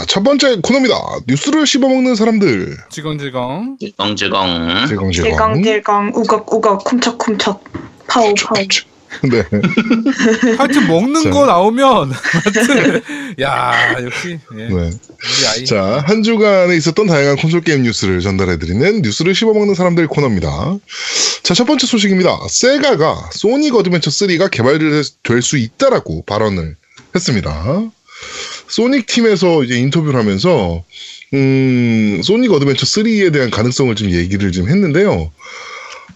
자, 첫 번째 코너입니다. 뉴스를 씹어먹는 사람들. 질겅질겅. 질겅질겅. 질겅질겅. 질겅질겅 우걱우걱 쿰척쿰척 파오 파오 네. 하여튼 먹는 자. 거 나오면 하여튼 야 역시 예. 네. 우리 아이. 자, 한 주간에 있었던 다양한 콘솔 게임 뉴스를 전달해드리는 뉴스를 씹어먹는 사람들 코너입니다. 자, 첫 번째 소식입니다. 세가가 소닉 어드벤처 3가 개발될 수 있다라고 발언을 했습니다. 소닉 팀에서 이제 인터뷰를 하면서, 음, 소닉 어드벤처 3에 대한 가능성을 좀 얘기를 좀 했는데요.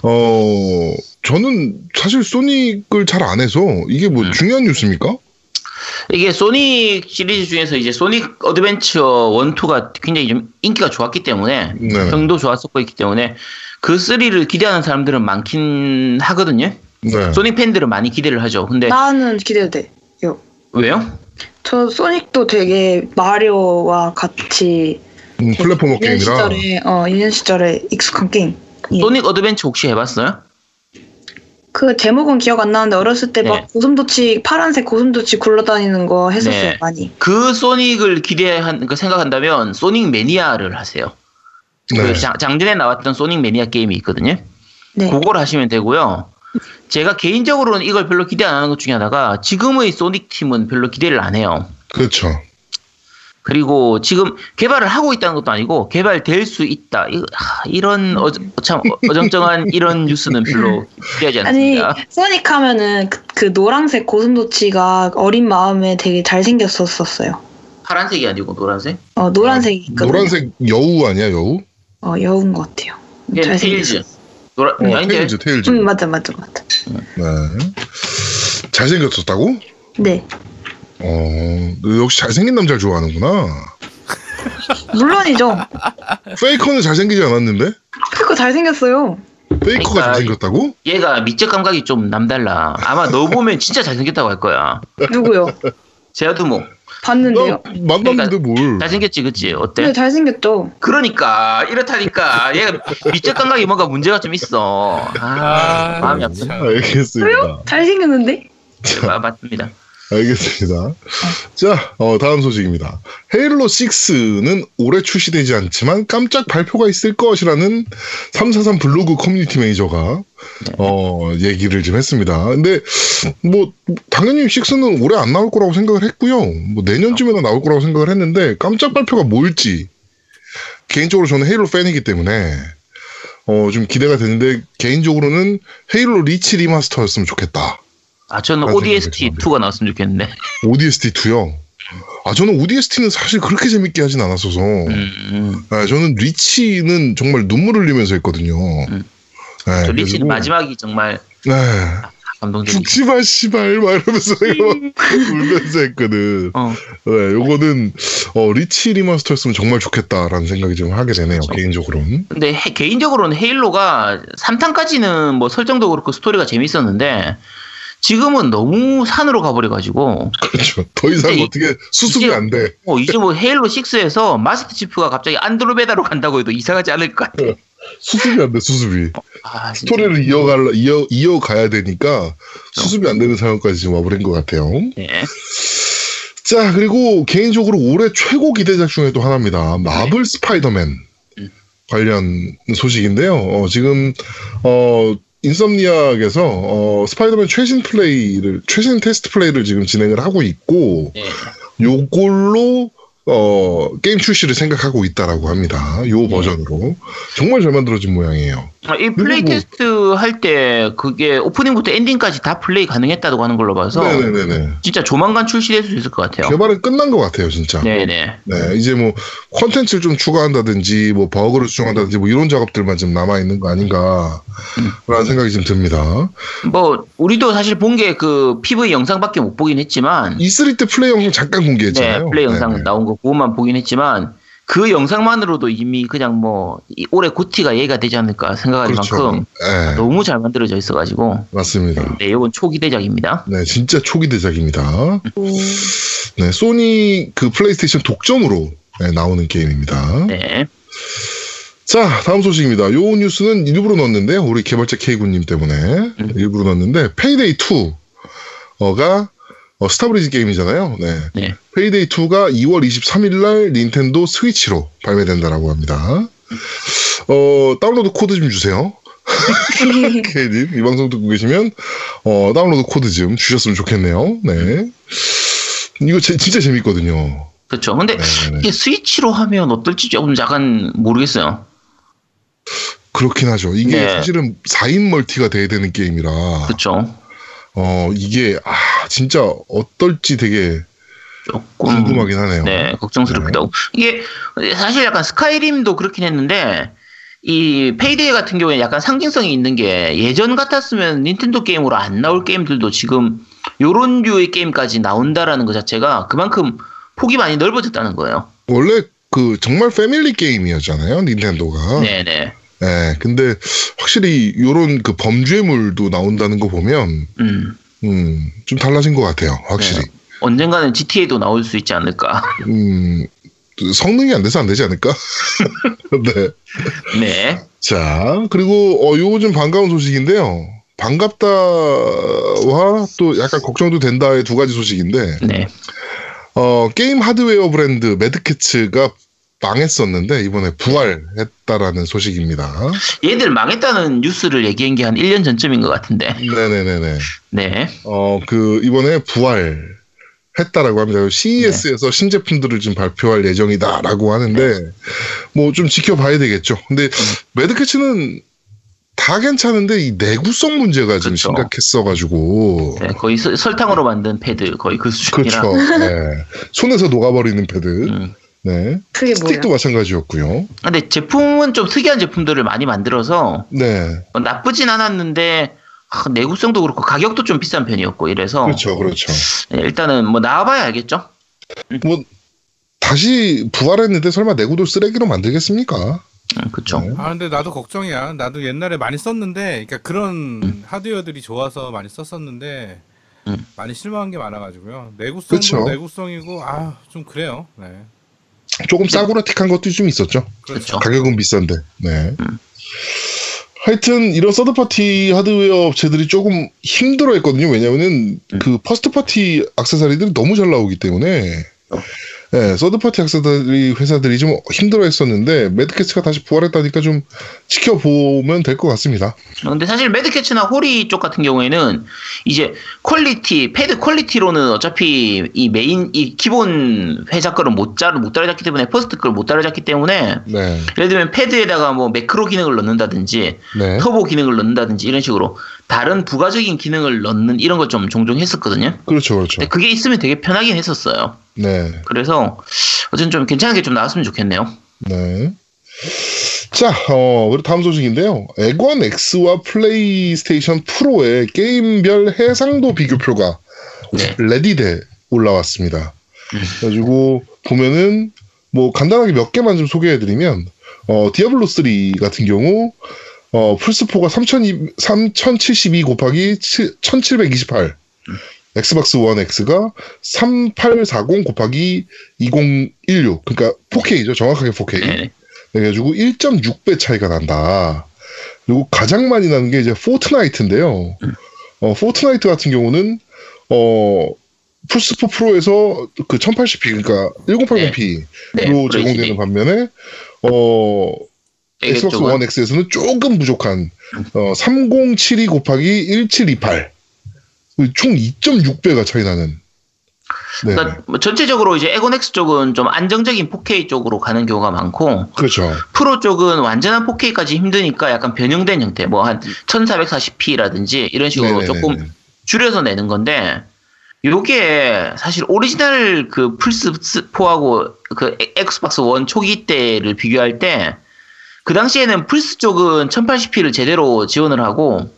어, 저는 사실 소닉을 잘 안 해서 이게 뭐 음. 중요한 뉴스입니까? 이게 소닉 시리즈 중에서 이제 소닉 어드벤처 1, 2가 굉장히 좀 인기가 좋았기 때문에 네. 평도 좋았었고 있기 때문에 그 3를 기대하는 사람들은 많긴 하거든요. 네. 소닉 팬들은 많이 기대를 하죠. 근데 나는 기대돼요 왜요? 저 소닉도 되게 마리오와 같이 음, 있는 게임이라. 시절에 어 있는 시절에 익숙한 게임 예. 소닉 어드벤처 혹시 해봤어요? 그 제목은 기억 안 나는데 어렸을 때막 네. 고슴도치 파란색 고슴도치 굴러다니는 거 했었어요 네. 많이 그 소닉을 기대한 그 생각한다면 소닉 매니아를 하세요. 네. 그 장, 작년에 나왔던 소닉 매니아 게임이 있거든요. 네 그걸 하시면 되고요. 제가 개인적으로는 이걸 별로 기대 안 하는 것 중에 하나가 지금의 소닉 팀은 별로 기대를 안 해요. 그렇죠. 그리고 지금 개발을 하고 있다는 것도 아니고 개발될 수 있다. 이- 이런 어, 참 어정쩡한 이런 뉴스는 별로 기대하지 아니 않습니다. 소닉 하면은 그, 그 노란색 고슴도치가 어린 마음에 되게 잘생겼었어요 파란색이 아니고 노란색? 어 노란색이 있거든요 노란색 여우 아니야 여우? 어 여운 것 같아요 예, 잘생겼어. 노라, 어, 아닌데 테일즈 테일즈. 응 맞아 맞아 맞아 네. 잘생겼었다고? 네어너 역시 잘생긴 남자를 좋아하는구나. 물론이죠 페이커는 잘생기지 않았는데? 그거 잘생겼어요 페이커가 그러니까 잘생겼다고? 얘가 미적 감각이 좀 남달라. 아마 너 보면 진짜 잘생겼다고 할 거야. 누구요 제아도 뭐 봤는데요 나 만났는데 뭘? 잘생겼지, 그치? 어때? 네 잘생겼죠 그러니까 이렇다니까 얘가 미적 감각이 뭔가 문제가 좀 있어. 아, 마음이 아프다. 네, 알겠습니다. 잘생겼는데 아, 맞습니다. 알겠습니다. 자, 어, 다음 소식입니다. 헤일로 6는 올해 출시되지 않지만 깜짝 발표가 있을 것이라는 343 블로그 커뮤니티 매니저가 어, 얘기를 좀 했습니다. 근데 뭐 당연히 6는 올해 안 나올 거라고 생각을 했고요. 뭐 내년쯤에나 나올 거라고 생각을 했는데 깜짝 발표가 뭘지 개인적으로 저는 헤일로 팬이기 때문에 어, 좀 기대가 되는데 개인적으로는 헤일로 리치 리마스터였으면 좋겠다. 아, 저는 아, ODST 생각이 2가 나왔으면 좋겠는데. ODST 2요. 아 저는 ODST는 사실 그렇게 재밌게 하진 않았어서 음, 음. 아, 저는 리치는 정말 눈물 흘리면서 했거든요. 음. 네, 저 리치 그래가지고, 마지막이 정말 네. 감동적이죠. 죽지 마 씨발 막 이러면서 막 울면서 했거든. 어, 네, 요거는 어, 리치 remaster였으면 정말 좋겠다라는 생각이 좀 하게 되네요 그렇죠. 개인적으로는. 근데 해- 개인적으로는 헤일로가 3탄까지는 뭐 설정도 그렇고 스토리가 재밌었는데 지금은 너무 산으로 가버려가지고 그렇죠. 더 이상 어떻게 수습이 이제- 안 돼. 어, 이제 뭐 헤일로 6에서 마스터 치프가 갑자기 안드로메다로 간다고 해도 이상하지 않을 것 같아. 수습이 안 돼 수습이. 아. 스토리를 이어갈 이어 이어가야 되니까 수습이 안 되는 상황까지 지금 와버린 것 같아요. 네. 자, 그리고 개인적으로 올해 최고 기대작 중에 또 하나입니다. 마블 스파이더맨 음. 관련 소식인데요. 어, 지금, 어, Insomniac에서, 어, 스파이더맨 최신 플레이를, 최신 테스트 플레이를 지금 진행을 하고 있고, 네. 요걸로, 어, 게임 출시를 생각하고 있다라고 합니다. 요 네. 버전으로. 정말 잘 만들어진 모양이에요. 아, 이 플레이 그리고- 테스트 할 때 그게 오프닝부터 엔딩까지 다 플레이 가능했다고 하는 걸로 봐서 네네네네. 진짜 조만간 출시될 수 있을 것 같아요. 개발은 끝난 것 같아요, 진짜. 네네. 네, 이제 뭐 콘텐츠를 좀 추가한다든지 뭐 버그를 수정한다든지 뭐 이런 작업들만 좀 남아 있는 거 아닌가라는 생각이 좀 듭니다. 뭐 우리도 사실 본 게 그 PV 영상밖에 못 보긴 했지만 E3 때 플레이 영상 잠깐 공개했잖아요. 네, 플레이 영상 네, 네. 나온 거 그것만 보긴 했지만 그 영상만으로도 이미 그냥 뭐 이- 올해 GOTY가 얘가 되지 않을까 생각할 그렇죠. 만큼 네, 너무 잘 만들어져 있어가지고 맞습니다. 네, 이건 초기대작입니다. 네, 진짜 초기대작입니다. 네, 소니 그 플레이스테이션 독점으로 네, 나오는 게임입니다. 네. 자, 다음 소식입니다. 요 뉴스는 일부러 넣었는데요. 우리 개발자 K군님 때문에 음. 일부러 넣었는데 페이데이 2가 어, Starbreeze 게임이잖아요. 네. 네. 페이데이 2가 2월 23일 날 닌텐도 스위치로 발매된다라고 합니다. 어, 다운로드 코드 좀 주세요. K님, 이 방송 듣고 계시면, 어, 다운로드 코드 좀 주셨으면 좋겠네요. 네. 이거 제- 진짜 재밌거든요. 그렇죠. 근데 네네네. 이게 스위치로 하면 어떨지 조금 약간 모르겠어요. 그렇긴 하죠. 이게 네. 사실은 4인 멀티가 돼야 되는 게임이라, 그렇죠. 어, 이게, 아, 진짜 어떨지 되게 조금 궁금하긴 하네요. 네, 걱정스럽기도 하고. 이게 사실 약간 스카이림도 그렇긴 했는데 이 페이데이 같은 경우에 약간 상징성이 있는 게 예전 같았으면 닌텐도 게임으로 안 나올 게임들도 지금 요런 류의 게임까지 나온다라는 것 자체가 그만큼 폭이 많이 넓어졌다는 거예요. 원래 그 정말 패밀리 게임이었잖아요, 닌텐도가. 네네. 네, 근데 확실히 요런 그 범죄물도 나온다는 거 보면, 음. 음, 좀 달라진 것 같아요, 확실히. 네. 언젠가는 GTA도 나올 수 있지 않을까. 음, 성능이 안 돼서 안 되지 않을까? 네. 네. 자, 그리고, 어, 요거 좀 반가운 소식인데요. 반갑다와 또 약간 걱정도 된다의 두 가지 소식인데, 네. 어, 게임 하드웨어 브랜드 매드캐츠가 망했었는데, 이번에 부활했다라는 소식입니다. 얘들 망했다는 뉴스를 얘기한 게 한 1년 전쯤인 것 같은데. 네네네네. 네. 어, 그, 이번에 부활 했다라고 합니다. CES에서 신제품들을 좀 발표할 예정이다라고 하는데, 뭐좀 지켜봐야 되겠죠. 근데 매드캐치는 다 괜찮은데 이 내구성 문제가 좀 그렇죠. 심각했어가지고. 네, 거의 설- 설탕으로 만든 패드 거의 그 수준이라. 그렇죠. 네. 손에서 녹아버리는 패드. 음. 네. 그게 뭐야? 스틱도 마찬가지였고요. 근데 제품은 좀 특이한 제품들을 많이 만들어서 네. 어, 나쁘진 않았는데 아, 내구성도 그렇고 가격도 좀 비싼 편이었고 이래서 그렇죠. 그렇죠. 네, 일단은 뭐 나와봐야 알겠죠. 뭐, 다시 부활했는데 설마 내구도 쓰레기로 만들겠습니까? 음, 그렇죠. 네. 아 근데 나도 걱정이야. 나도 옛날에 많이 썼는데, 그러니까 그런 하드웨어들이 좋아서 많이 썼었는데 음. 많이 실망한 게 많아가지고요. 내구성도 그쵸. 내구성이고 아 좀 그래요. 네. 조금 싸구려틱한 것도 좀 있었죠. 그렇죠. 가격은 비싼데. 네. 음. 하여튼 이런 third party 하드웨어 업체들이 조금 힘들어했거든요. 왜냐면은 음. 그 first party 액세서리들이 너무 잘 나오기 때문에 어. 네, third party 액세서리 회사들이 좀 힘들어했었는데 Mad Catz가 다시 부활했다니까 좀 지켜보면 될 것 같습니다. 근데 사실 Mad Catz나 호리 쪽 같은 경우에는 이제 quality, 패드 quality로는 어차피 이 메인, 이 기본 회사 거를 못, 따라, 못 따라잡기 때문에, first 거를 못 따라잡기 때문에, 네, 예를 들면 패드에다가 뭐 매크로 기능을 넣는다든지, 네, 터보 기능을 넣는다든지 이런 식으로 다른 부가적인 기능을 넣는 이런 걸 좀 종종 했었거든요. 그렇죠, 그렇죠. 근데 그게 있으면 되게 편하긴 했었어요. 네, 그래서 어쨌든 좀 괜찮은 게 좀 나왔으면 좋겠네요. 네. 자, 어, 그리고 다음 소식인데요. 엑원 X와 플레이스테이션 프로의 게임별 해상도 비교표가 네. Reddit에 올라왔습니다. 음. 그래가지고 보면은 뭐 간단하게 몇 개만 좀 소개해드리면 어, 디아블로 3 같은 경우 어, 플스4가 3002, 3072 곱하기 7, 1728 엑스박스 원 X가 3840 곱하기 2016 그러니까 4K죠 정확하게 4K 네. 그래가지고 1.6배 차이가 난다. 그리고 가장 많이 나는 게 이제 포트나이트인데요. 어, 포트나이트 같은 경우는 어 플스4 프로에서 그 1080p 그러니까 1080p로 네, 제공되는 FHD. 반면에 어 엑스박스 원 X에서는 조금 부족한 어 3072 곱하기 1728. 총 2.6배가 차이 나는. 네. 그러니까 뭐 전체적으로 이제 X 쪽은 좀 안정적인 4K 쪽으로 가는 경우가 많고 그렇죠. 프로 쪽은 완전한 4K까지 힘드니까 약간 변형된 형태, 뭐 한 1440p라든지 이런 식으로 네네네네. 조금 줄여서 내는 건데 요게 사실 오리지널 그 플스 4하고 그 엑스박스 원 초기 때를 비교할 때 그 당시에는 플스 쪽은 1080p를 제대로 지원을 하고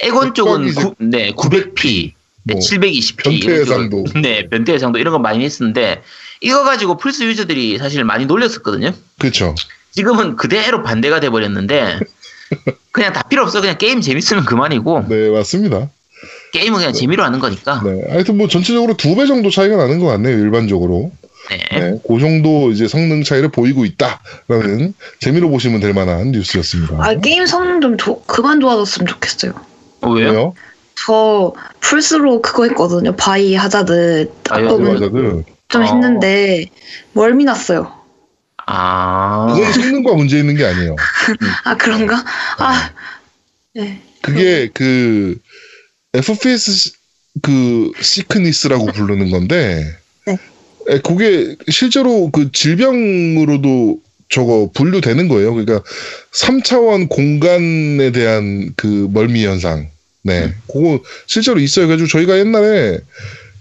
에곤 쪽은 이제 구, 네 900p, 네 뭐 720p 변태 해상도. 네 변태 해상도 이런 거 많이 했었는데 이거 가지고 플스 유저들이 사실 많이 놀렸었거든요. 그렇죠. 지금은 그대로 반대가 돼 버렸는데 그냥 다 필요 없어 그냥 게임 재밌으면 그만이고 네, 맞습니다. 게임은 그냥 재미로 하는 거니까 네. 하여튼 뭐 전체적으로 두 배 정도 차이가 나는 것 같네요, 일반적으로. 네. 네, 그 정도 이제 성능 차이를 보이고 있다라는 재미로 보시면 될 만한 뉴스였습니다. 아 게임 성능 좀 조- 그만 좋아졌으면 좋겠어요. 어, 왜요? 왜요? 저 플스로 그거 했거든요. 바이오하자드 바이. 좀 어. 했는데 멀미 났어요. 아. 그건 성능과 문제 있는 게 아니에요. 아 그런가? 아 네. 그게 그 FPS 시- 그 sickness라고 부르는 건데 네. 에, 그게 실제로 그 질병으로도 저거 분류되는 거예요. 그러니까 3차원 공간에 대한 그 멀미 현상. 네. 그거 실제로 있어요. 그래가지고 저희가 옛날에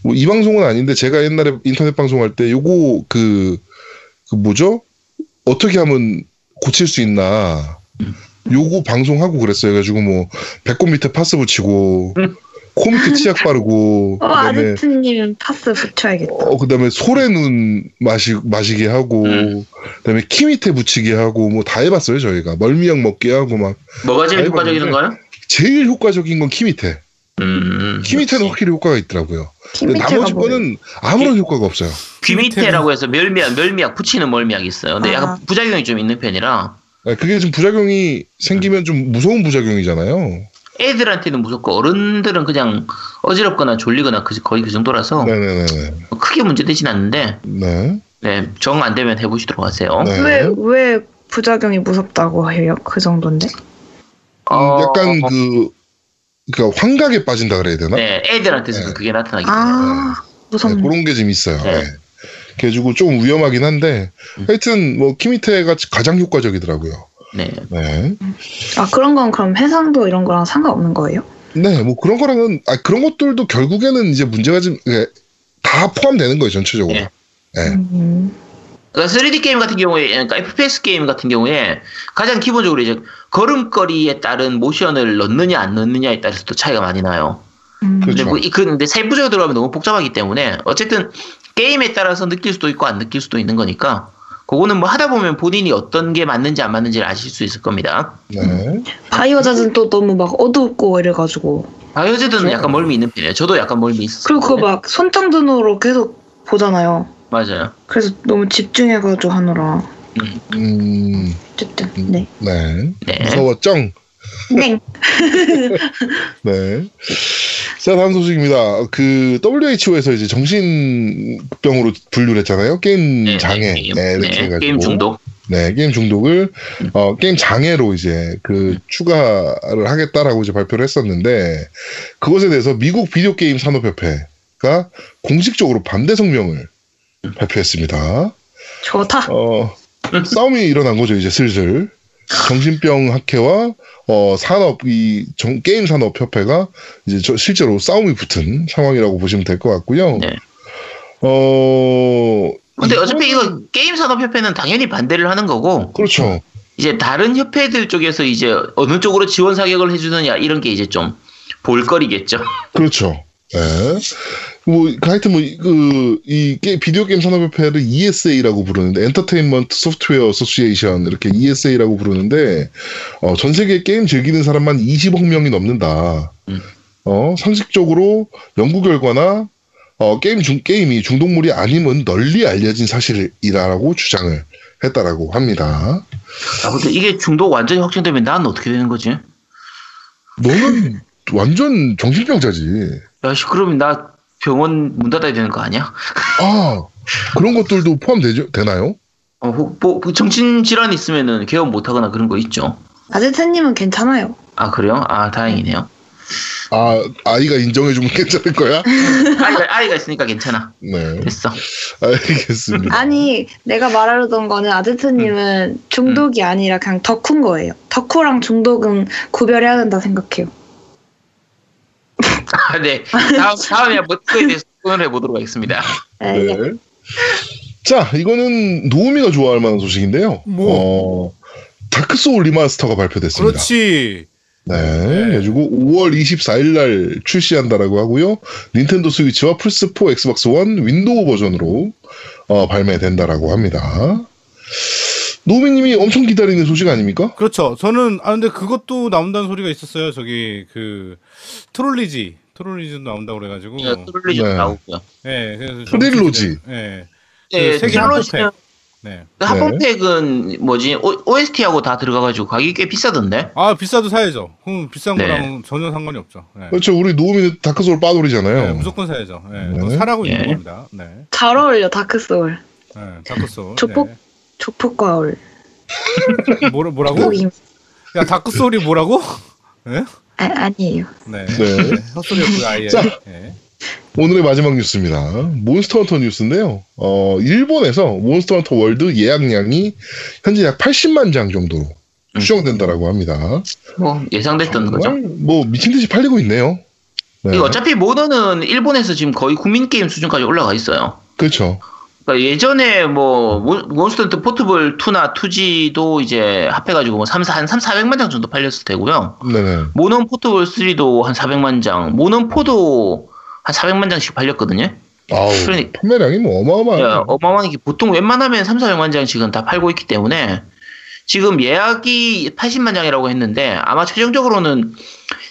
뭐 이 방송은 아닌데 제가 옛날에 인터넷 방송할 때 요거 그, 그 뭐죠? 어떻게 하면 고칠 수 있나. 요거 방송하고 그랬어요. 그래가지고 뭐 배꼽 밑에 파스 붙이고 코 밑에 치약 바르고 어 그다음에 아제트님 파스 붙여야겠다. 어 그다음에 소래 눈 마시 마시게 하고 음. 그다음에 귀 밑에 붙이게 하고 뭐 다 해봤어요 저희가 멀미약 먹게 하고 막 뭐가 제일 효과적인가요? 제일 효과적인 건 귀 밑에 음. 귀 밑에는. 확실히 효과가 있더라고요. 근데 나머지 뭐예요? 거는 아무런 효과가 없어요. 귀 밑에라고 해서 멀미약, 멀미약 붙이는 멀미약이 있어요. 근데 아. 약간 부작용이 좀 있는 편이라 네, 그게 좀 부작용이 생기면 좀 무서운 부작용이잖아요. 애들한테는 무섭고 어른들은 그냥 어지럽거나 졸리거나 그- 거의 그 정도라서 네네네. 뭐 크게 문제되진 않는데 네. 네, 정 안 되면 해보시도록 하세요. 네. 왜 왜 부작용이 무섭다고 해요? 그 정도인데? 어, 약간 그 그러니까 환각에 빠진다 그래야 되나? 네, 애들한테서 네. 그게 나타나기 때문에 아 네, 무섭네. 그런 게 좀 있어요. 네. 네. 그래가지고 좀 위험하긴 한데 음. 하여튼 뭐 키미테가 가장 효과적이더라고요. 네. 네. 아 그런 건 그럼 해상도 이런 거랑 상관없는 거예요? 네, 뭐 그런 거랑은 아 그런 것들도 결국에는 이제 문제가 좀다 포함되는 거예요 전체적으로. 네. 네. 음. 그러니까 3D 게임 같은 경우에, 그러니까 FPS 게임 같은 경우에 가장 기본적으로 이제 걸음걸이에 따른 모션을 넣느냐 안 넣느냐에 따라서 또 차이가 많이 나요. 음. 그렇죠. 근데 뭐, 이- 근데 세부적으로 들어가면 너무 복잡하기 때문에 어쨌든 게임에 따라서 느낄 수도 있고 안 느낄 수도 있는 거니까 그거는 뭐 하다 보면 본인이 어떤 게 맞는지 안 맞는지를 아실 수 있을 겁니다. 네. 바이오자는 또 너무 막 어둡고 이래가지고 그렇죠. 약간 멀미 있는 편이에요. 저도 약간 멀미 있었어요. 그리고 그거 막 손전등으로 계속 보잖아요. 맞아요. 그래서 너무 집중해가지고 하느라 음, 어쨌든 네. 네. 네. 무서웠죠? 네. 네. 자, 다음 소식입니다. 그 WHO에서 이제 정신병으로 분류를 했잖아요. 게임 네, 장애. 게임, 네, 네, 해가지고. 게임 중독. 네, 게임 중독을 어, 게임 장애로 이제 그 추가를 하겠다라고 이제 발표를 했었는데 그것에 대해서 미국 비디오 게임 산업협회가 공식적으로 반대 성명을 발표했습니다. 좋다. 어, 싸움이 일어난 거죠, 이제 슬슬. 정신병 학회와 어, 산업, 이 정- 게임 산업 협회가 이제 저- 실제로 싸움이 붙은 상황이라고 보시면 될 것 같고요. 네. 어, 근데 어차피 이거는- 이거 게임 산업 협회는 당연히 반대를 하는 거고 그렇죠. 이제 다른 협회들 쪽에서 이제 어느 쪽으로 지원 사격을 해주느냐 이런 게 이제 좀 볼거리겠죠. 그렇죠. 예. 뭐, 그 하여튼 뭐, 그, 이 게, 비디오 게임 산업협회를 ESA라고 부르는데, Entertainment Software Association, 이렇게 ESA라고 부르는데, 어, 전 세계 게임 즐기는 사람만 20억 명이 넘는다. 음. 어, 상식적으로 연구 결과나, 어, 게임 중, 게임이 중독물이 아님은 널리 알려진 사실이라고 주장을 했다라고 합니다. 아, 근데 이게 중독 완전히 확정되면 난 어떻게 되는 거지? 너는 완전 정신병자지. 야, 씨, 그러면 나 병원 문 닫아야 되는 거 아니야? 아, 그런 것들도 포함되죠, 되나요? 어, 혹- 뭐, 그 정신 질환 있으면은 개업 못 하거나 그런 거 있죠. 아제트님은 괜찮아요. 아, 그래요? 아, 다행이네요. 아, 아이가 인정해주면 괜찮을 거야? 아이가, 아이가 있으니까 괜찮아. 네. 됐어. 알겠습니다. 아니 내가 말하려던 거는 아제트님은 중독이 아니라 그냥 덕후인 거예요. 덕후랑 중독은 구별해야 된다 생각해요. 아, 네. 다음, 다음에 뭐, 그에 대해서 토론을 해보도록 하겠습니다. 네. 예. 네. 자, 이거는 노우미가 좋아할 만한 소식인데요. 뭐? 어, 다크소울 리마스터가 발표됐습니다. 그렇지. 네. 그래가지고 5월 24일 날 출시한다라고 하고요. 닌텐도 스위치와 플스4, 엑스박스 원, 윈도우 버전으로 어, 발매된다라고 합니다. 노우미님이 엄청 기다리는 소식 아닙니까? 그렇죠. 저는 아 근데 그것도 나온다는 소리가 있었어요. 저기 그 trilogy trilogy도 나온다고 그래가지고. 네, trilogy 네. 나오고요. 예, 그래서 trilogy. 예. 네, 그 세계 트롤리지는, 네. 그 합본팩은 뭐지 OST하고 다 들어가가지고 가격이 꽤 비싸던데. 아 비싸도 사야죠. 그럼 비싼 네. 거랑 전혀 상관이 없죠. 네. 그렇죠. 우리 노우미는 다크소울 빠돌이잖아요. 네, 무조건 사야죠. 네, 네. 그거 사라고 있는 예. 겁니다. 네. 잘 어울려 다크소울. 네, 다크소울. 조폭? 네. 조폭과 어울. 뭐라, 뭐라고? 야 다크소울이 뭐라고? 네? 아, 아니에요. 네. 네. 네. 헛소리였고요. 아예. 자. 네. 오늘의 마지막 뉴스입니다. 몬스터 헌터 뉴스인데요. 어, 일본에서 몬스터 헌터 월드 예약량이 현재 약 80만 장 정도로 음. 추정된다라고 합니다. 뭐 예상됐던 거죠. 뭐 미친 듯이 팔리고 있네요. 네. 이거 어차피 몬헌은 일본에서 지금 거의 국민 게임 수준까지 올라가 있어요. 그렇죠. 그러니까 예전에 뭐 몬- 몬스터 헌터 포터블 2나 2G도 이제 합해가지고 뭐 3, 한 3, 400만 장 정도 팔렸을 테고요. 네네. 몬헌 포터블 3도 한 400만 장, 몬헌 4도 한 400만 장씩 팔렸거든요. 아우 그러니- 판매량이 뭐 어마어마해요. 야, 어마어마한 게 보통 웬만하면 3, 400만 장씩은 다 팔고 있기 때문에 지금 예약이 80만 장이라고 했는데 아마 최종적으로는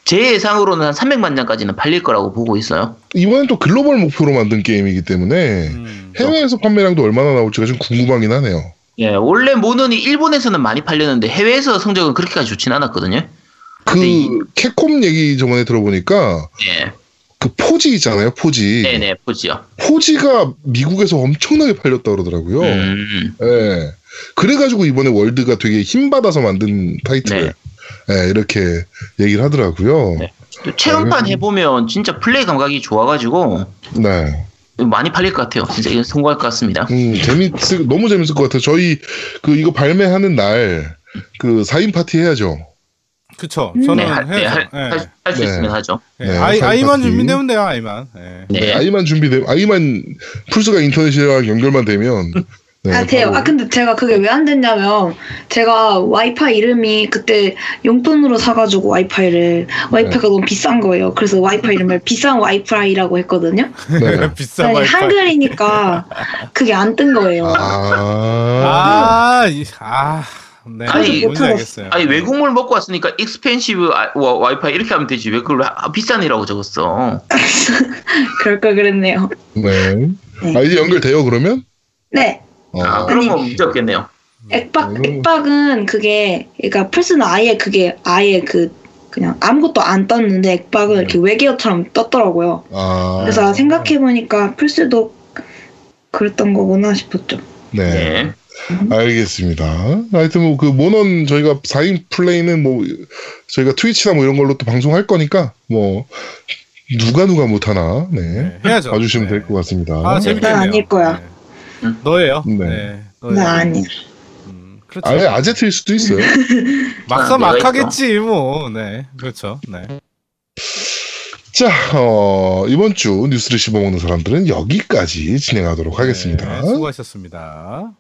제 예상으로는 한 300만 장까지는 팔릴 거라고 보고 있어요. 이번엔 또 글로벌 목표로 만든 게임이기 때문에 음. 해외에서 판매량도 얼마나 나올지가 좀 궁금하긴 하네요. 예, 원래 모넌이 일본에서는 많이 팔렸는데 해외에서 성적은 그렇게까지 좋진 않았거든요. 그 근데 이- 캡콤 얘기 저번에 들어보니까 예, 그 포지 있잖아요, 포지. 네네, 보지요. 포지가 미국에서 엄청나게 팔렸다 그러더라고요. 음, 예. 그래가지고 이번에 월드가 되게 힘 받아서 만든 타이틀. 예, 이렇게 얘기를 하더라고요. 네. 또 체험판 음. 해보면 진짜 플레이 감각이 좋아가지고 네. 많이 팔릴 것 같아요. 진짜 이거 성공할 것 같습니다. 음, 재밌을, 너무 재밌을 것 같아요. 저희 그 이거 발매하는 날 그 4인 파티 해야죠. 그쵸. 음. 저는 네, 할, 네, 해야죠. 할, 네. 할, 할수 네. 있으면 하죠. 네, 네, 아이, 파티. 준비되면 돼요, 아이만. 네. 네. 네, 아이만 준비되면, 아이만 플스가 인터넷이랑 연결만 되면. 네, 아, 돼요. 바로- 아, 근데 제가 그게 왜 안 됐냐면, 제가 와이파이 이름이 그때 용돈으로 사가지고 와이파이를, 와이파이가 너무 비싼 거예요. 그래서 와이파이 이름을 비싼 와이파이라고 했거든요. 네. 비싼 아니, 와이파이. 한글이니까 그게 안 뜬 거예요. 아. 아, 이- 아, 네. 아니. 아니 외국물 먹고 왔으니까 expensive 아- 와- 와이파이 이렇게 하면 되지 왜 그걸 아, 비싼이라고 적었어? 그럴 걸 그랬네요. 네. 네. 아, 이제 연결돼요, 그러면? 네. 어. 아 그런 건 문제 없겠네요. 액박, 음. 액박은 그게, 그러니까 플스는 아예 그게, 아예 그, 그냥 아무것도 안 떴는데 액박은 이렇게 외계어처럼 떴더라고요. 아. 그래서 생각해 보니까 플스도 그랬던 거구나 싶었죠. 네. 네. 알겠습니다. 하여튼 뭐 그 모넌 저희가 4인 플레이는 뭐 저희가 트위치나 뭐 이런 걸로 또 방송할 거니까 뭐 누가 누가 못하나 네. 네, 해야죠. 봐주시면 네. 될것 같습니다. 아, 재밌겠네요. 난 아닐 거야. 네. 응. 너예요. 네. 네. 너예요. 나 아니야. 음, 그렇죠. 아예 아제트일 수도 있어요. 막사 아, 내가 막하겠지 뭐. 네. 그렇죠. 네. 자, 어, 이번 주 뉴스를 씹어먹는 사람들은 여기까지 진행하도록 하겠습니다. 네, 수고하셨습니다.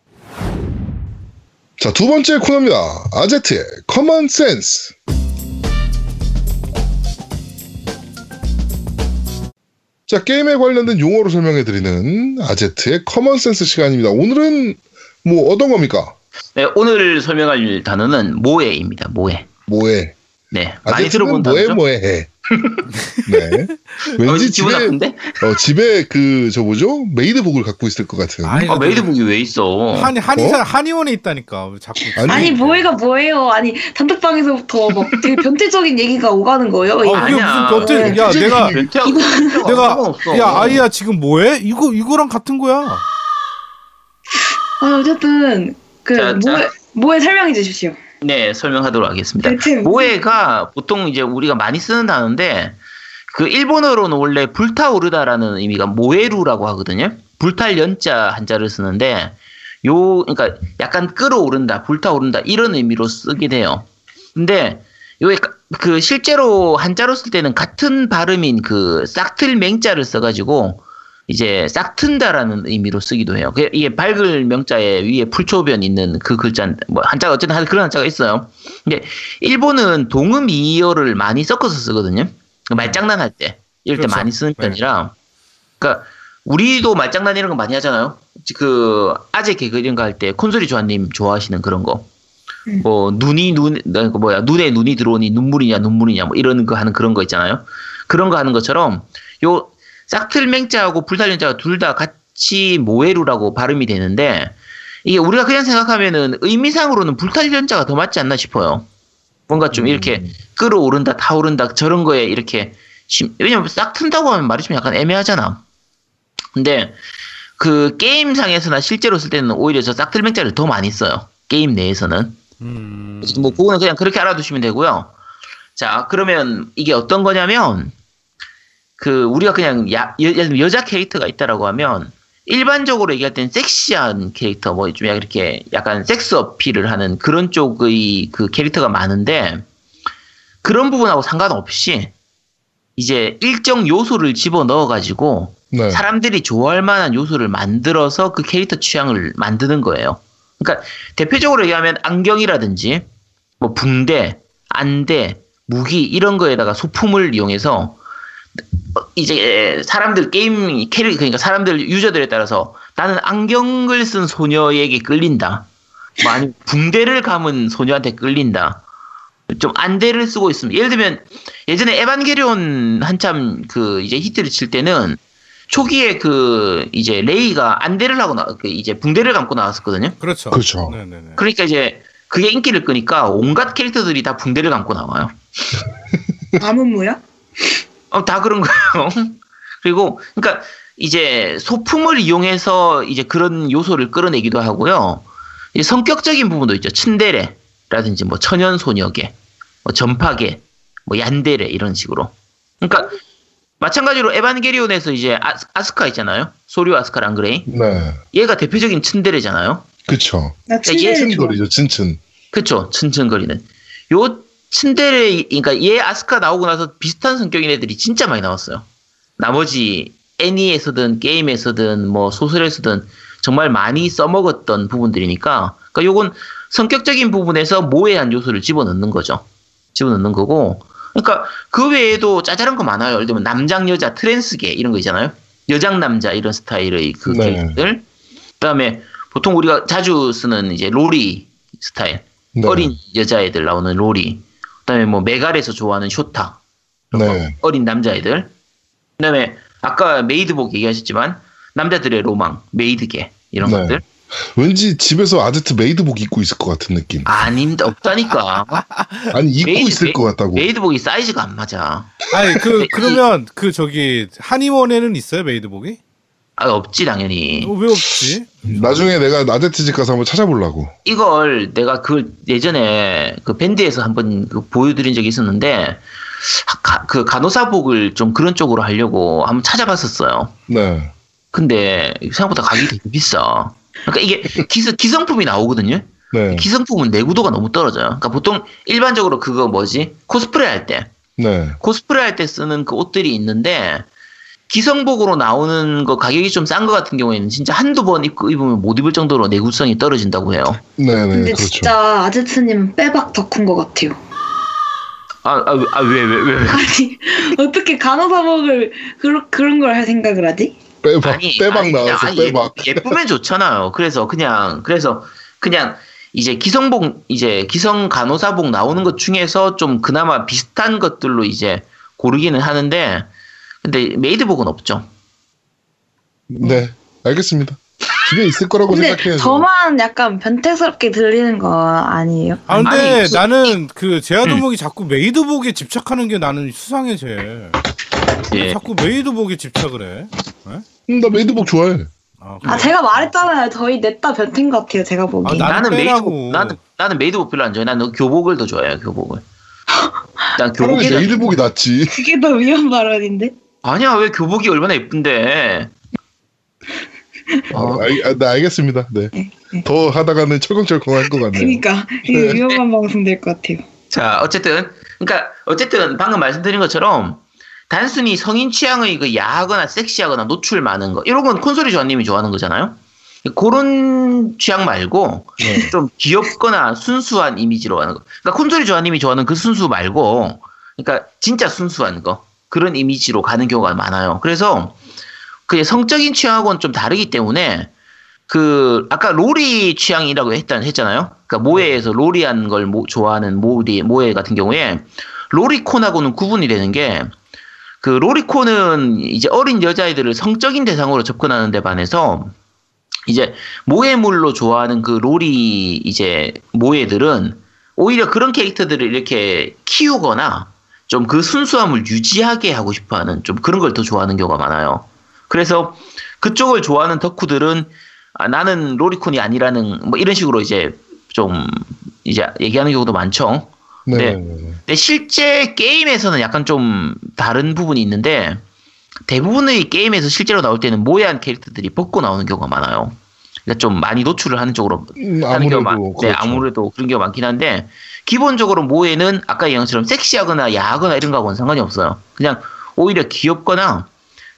자, 두 번째 코너입니다. 아제트의 common sense. 자, 게임에 관련된 용어로 설명해 드리는 아제트의 common sense 시간입니다. 오늘은 뭐 어떤 겁니까? 네, 오늘 설명할 단어는 모에입니다. 모에. 뭐해? 네, 많이 아제트는 들어본 뭐해 단어죠. 뭐해 해. 네. 어, 왠지 기분 집에 나쁜데? 어, 집에 그 저 뭐죠 메이드복을 갖고 있을 것 같은. 아니, 아, 메이드복이 왜 있어? 한이 한의사 한의원에 있다니까. 왜 자꾸. 아니, 아니, 뭐해가 뭐예요? 아니, 단톡방에서부터 막 되게 변태적인 얘기가 오가는 거예요. 어, 이- 그게 아니야. 무슨 변태? 야, 네. 내가 변태하고 이거- 내가. 야 아이야 지금 뭐해? 이거 이거랑 같은 거야. 아, 어쨌든, 그. 뭐해, 뭐해 설명해 주십시오. 네, 설명하도록 하겠습니다. 대체 모에가 보통 이제 우리가 많이 쓰는 단어인데 그 일본어로는 원래 불타오르다라는 의미가 모에루라고 하거든요. 불탈 연자 한자를 쓰는데 요 그러니까 약간 끌어오른다, 불타오른다 이런 의미로 쓰게 돼요. 근데 요게 까- 그 실제로 한자로 쓸 때는 같은 발음인 그 싹틀 맹자를 써가지고 이제 싹 튼다라는 의미로 쓰기도 해요. 그 이게 밝을 명자에 위에 풀초변 있는 그 글자, 뭐 한자가 어쨌든 한- 그런 한자가 있어요. 근데 일본은 동음 이어를 많이 섞어서 쓰거든요. 그 말장난할 때 이럴 때 그렇죠. 많이 쓰는 네. 편이라. 그러니까 우리도 말장난 이런 거 많이 하잖아요. 그 아재 개그 이런 거 할 때 콘솔이 조아님 좋아하시는 그런 거. 음. 뭐 눈이 눈그 뭐야 눈에 눈이 들어오니 눈물이냐 눈물이냐 뭐 이런 거 하는 그런 거 있잖아요. 그런 거 하는 것처럼 요 싹틀맹자하고 불살연자가 둘 다 같이 모에루라고 발음이 되는데 이게 우리가 그냥 생각하면은 의미상으로는 불탈전자가 더 맞지 않나 싶어요. 뭔가 좀 이렇게 끌어오른다, 타오른다 저런 거에 이렇게 심- 왜냐면 싹 튼다고 하면 말이 좀 약간 애매하잖아. 근데 그 게임상에서나 실제로 쓸 때는 오히려 저 싹틀맹자를 더 많이 써요. 게임 내에서는. 음. 그래서 뭐 그거는 그냥 그렇게 알아두시면 되고요. 자 그러면 이게 어떤 거냐면 그 우리가 그냥 야, 여, 여자 캐릭터가 있다라고 하면 일반적으로 얘기할 때는 섹시한 캐릭터 뭐 좀 이렇게 약간 섹스 어필을 하는 그런 쪽의 그 캐릭터가 많은데 그런 부분하고 상관없이 이제 일정 요소를 집어 넣어 가지고 네. 사람들이 좋아할 만한 요소를 만들어서 그 캐릭터 취향을 만드는 거예요. 그러니까 대표적으로 얘기하면 안경이라든지 뭐 붕대, 안대, 무기 이런 거에다가 소품을 이용해서 어, 이제 사람들 게임 캐릭 그러니까 사람들 유저들에 따라서 나는 안경을 쓴 소녀에게 끌린다. 뭐 아니면 붕대를 감은 소녀한테 끌린다. 좀 안대를 쓰고 있으면 예를 들면 예전에 에반게리온 한참 그 이제 히트를 칠 때는 초기에 그 이제 레이가 안대를 하고 나, 그 이제 붕대를 감고 나왔었거든요. 그렇죠. 그렇죠. 네네네. 그러니까 이제 그게 인기를 끄니까 온갖 캐릭터들이 다 붕대를 감고 나와요. 아무무야? 어, 다 그런 거예요. 그리고 그러니까 이제 소품을 이용해서 이제 그런 요소를 끌어내기도 하고요. 이제 성격적인 부분도 있죠. 츤데레라든지 뭐 천연 소녀계, 뭐 전파계, 뭐 얀데레 이런 식으로. 그러니까 마찬가지로 에반게리온에서 이제 아, 아스카 있잖아요. 소류 아스카 랑그레이. 네. 얘가 대표적인 츤데레잖아요. 그쵸. 침대를 좋아. 층거리죠, 층층. 그쵸. 츤츤거리는. 요 츤데레, 그러니까 얘 아스카 나오고 나서 비슷한 성격인 애들이 진짜 많이 나왔어요. 나머지 애니에서든 게임에서든 뭐 소설에서든 정말 많이 써먹었던 부분들이니까, 그러니까 요건 성격적인 부분에서 모해한 요소를 집어넣는 거죠. 집어넣는 거고, 그러니까 그 외에도 짜잘한 거 많아요. 예를 들면 남장 여자 트랜스계 이런 거 있잖아요. 여장 남자 이런 스타일의 그 네. 캐릭터들. 그다음에 보통 우리가 자주 쓰는 이제 로리 스타일. 네. 어린 여자애들 나오는 로리. 그다음에 뭐 메갈에서 좋아하는 쇼타. 네. 어린 남자애들. 그다음에 아까 메이드복 얘기하셨지만 남자들의 로망, 메이드계 이런 네. 것들. 왠지 집에서 아제트 메이드복 입고 있을 것 같은 느낌. 아닙니다. 없다니까. 아니, 입고 메이드- 있을 메- 것 같다고. 메이드복이 사이즈가 안 맞아. 아니 그 이- 그러면 그 저기 한의원에는 있어요 메이드복이? 아, 없지 당연히. 어, 왜 없지? 나중에 내가 아제트 집 가서 한번 찾아보려고. 이걸 내가 그 예전에 그 밴드에서 한번 그 보여드린 적이 있었는데 가- 그 간호사복을 좀 그런 쪽으로 하려고 한번 찾아봤었어요. 네. 근데 생각보다 가격이 되게 비싸. 그러니까 이게 기성, 기성품이 나오거든요. 네. 기성품은 내구도가 너무 떨어져요. 그러니까 보통 일반적으로 그거 뭐지 코스프레 할 때, 네. 코스프레 할 때 쓰는 그 옷들이 있는데 기성복으로 나오는 거 가격이 좀싼거 같은 경우에는 진짜 한두 번 입고 입으면 못 입을 정도로 내구성이 떨어진다고 해요. 네, 네. 근데 그렇죠. 진짜 아제트님 빼박 더큰것 같아요. 아, 아, 아, 왜, 왜, 왜, 왜? 아니 어떻게 간호사복을 그런 그런 걸 할 생각을 하지? 빼박, 아니, 빼박 아니, 나와서 아니, 빼박. 예, 예쁘면 좋잖아요. 그래서 그냥 그래서 그냥 이제 기성복 이제 기성 간호사복 나오는 것 중에서 좀 그나마 비슷한 것들로 이제 고르기는 하는데 근데 메이드복은 없죠. 네. 알겠습니다. 집에 있을 거라고 근데 생각해야죠. 저만 약간 변태스럽게 들리는 거 아니에요? 아 근데 아니, 그- 나는 그 제아도목이 자꾸 메이드복에 집착하는 게 나는 수상해 쟤. 예. 자꾸 메이드복에 집착을 해. 음, 나 메이드복 좋아해. 아, 아 제가 말했잖아요. 저희 넷다 변태인 것 같아요. 제가 보기. 아, 아, 나는. 메이드복 나는 나는 메이드복 별로 안 좋아해. 나는 교복을 더 좋아해요. 교복을. 난 교복이 더- 메이드복이 낫지. 그게 더 위험 발언인데. 아니야 왜 교복이 얼마나 예쁜데. 어, 아, 알, 아, 네, 알겠습니다. 네. 네, 네. 더 하다가는 철컹철컹 할 것 같네요. 그러니까 네. 위험한 방송 될 것 같아요. 자, 어쨌든, 그러니까, 어쨌든, 방금 말씀드린 것처럼, 단순히 성인 취향의 그 야하거나 섹시하거나 노출 많은 거, 이런 건 콘솔이 조아님이 좋아하는 거잖아요? 그런 취향 말고, 네. 좀 귀엽거나 순수한 이미지로 하는 거. 그러니까 콘솔이 조아님이 좋아하는 그 순수 말고, 그러니까 진짜 순수한 거. 그런 이미지로 가는 경우가 많아요. 그래서, 그 성적인 취향하고는 좀 다르기 때문에, 그 아까 로리 취향이라고 했단 했잖아요. 그러니까 모해에서 로리한 걸 모- 좋아하는 모리 모해 같은 경우에 로리콘하고는 구분이 되는 게 그 로리콘은 이제 어린 여자아이들을 성적인 대상으로 접근하는 데 반해서 이제 모해물로 좋아하는 그 롤이 이제 모해들은 오히려 그런 캐릭터들을 이렇게 키우거나 좀 그 순수함을 유지하게 하고 싶어 하는 좀 그런 걸 더 좋아하는 경우가 많아요. 그래서 그쪽을 좋아하는 덕후들은 아, 나는 로리콘이 아니라는 뭐 이런 식으로 이제 좀 이제 얘기하는 경우도 많죠. 네. 네. 근데 실제 게임에서는 약간 좀 다른 부분이 있는데 대부분의 게임에서 실제로 나올 때는 모해한 캐릭터들이 벗고 나오는 경우가 많아요. 그러니까 좀 많이 노출을 하는 쪽으로 음, 하는 경우가 아무래도 많, 네, 그렇죠. 아무래도 그런 경우가 많긴 한데 기본적으로 모해는 아까 얘기한 것처럼 섹시하거나 야하거나 이런 거하고는 상관이 없어요. 그냥 오히려 귀엽거나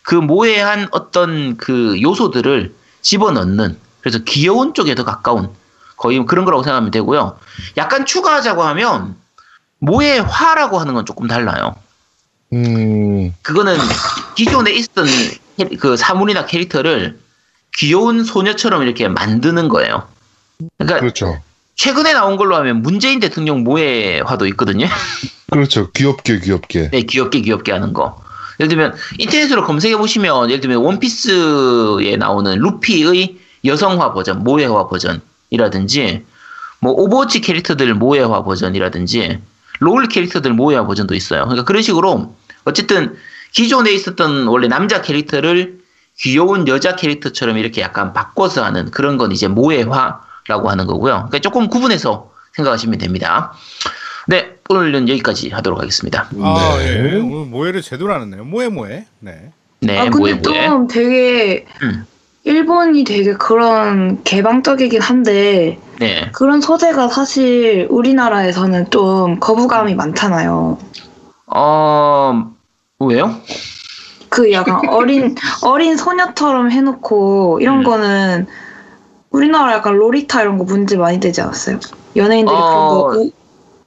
그 모해한 어떤 그 요소들을 집어넣는 그래서 귀여운 쪽에 더 가까운 거의 그런 거라고 생각하면 되고요. 약간 추가하자고 하면 모해화라고 하는 건 조금 달라요. 음, 그거는 기존에 있었던 캐- 그 사물이나 캐릭터를 귀여운 소녀처럼 이렇게 만드는 거예요. 그러니까 그렇죠. 최근에 나온 걸로 하면 문재인 대통령 모에화도 있거든요. 그렇죠. 귀엽게 귀엽게. 네, 귀엽게 귀엽게 하는 거. 예를 들면 인터넷으로 검색해 보시면 예를 들면 원피스에 나오는 루피의 여성화 버전, 모에화 버전이라든지 뭐 오버워치 캐릭터들 모에화 버전이라든지 롤 캐릭터들 모해화 버전도 있어요. 그러니까 그런 식으로 어쨌든 기존에 있었던 원래 남자 캐릭터를 귀여운 여자 캐릭터처럼 이렇게 약간 바꿔서 하는 그런 건 이제 모해화라고 하는 거고요. 그러니까 조금 구분해서 생각하시면 됩니다. 네, 오늘은 여기까지 하도록 하겠습니다. 아, 네. 예. 오늘 모해를 제대로 하는네요. 모해 모해. 네. 네, 아 모해 근데 모해. 좀 되게 음. 일본이 되게 그런 개방적이긴 한데 네. 그런 소재가 사실 우리나라에서는 좀 거부감이 많잖아요. 어, 왜요? 그 약간 어린 어린 소녀처럼 해놓고 이런 음. 거는 우리나라 약간 로리타 이런 거 문제 많이 되지 않았어요? 연예인들이 어, 그런 거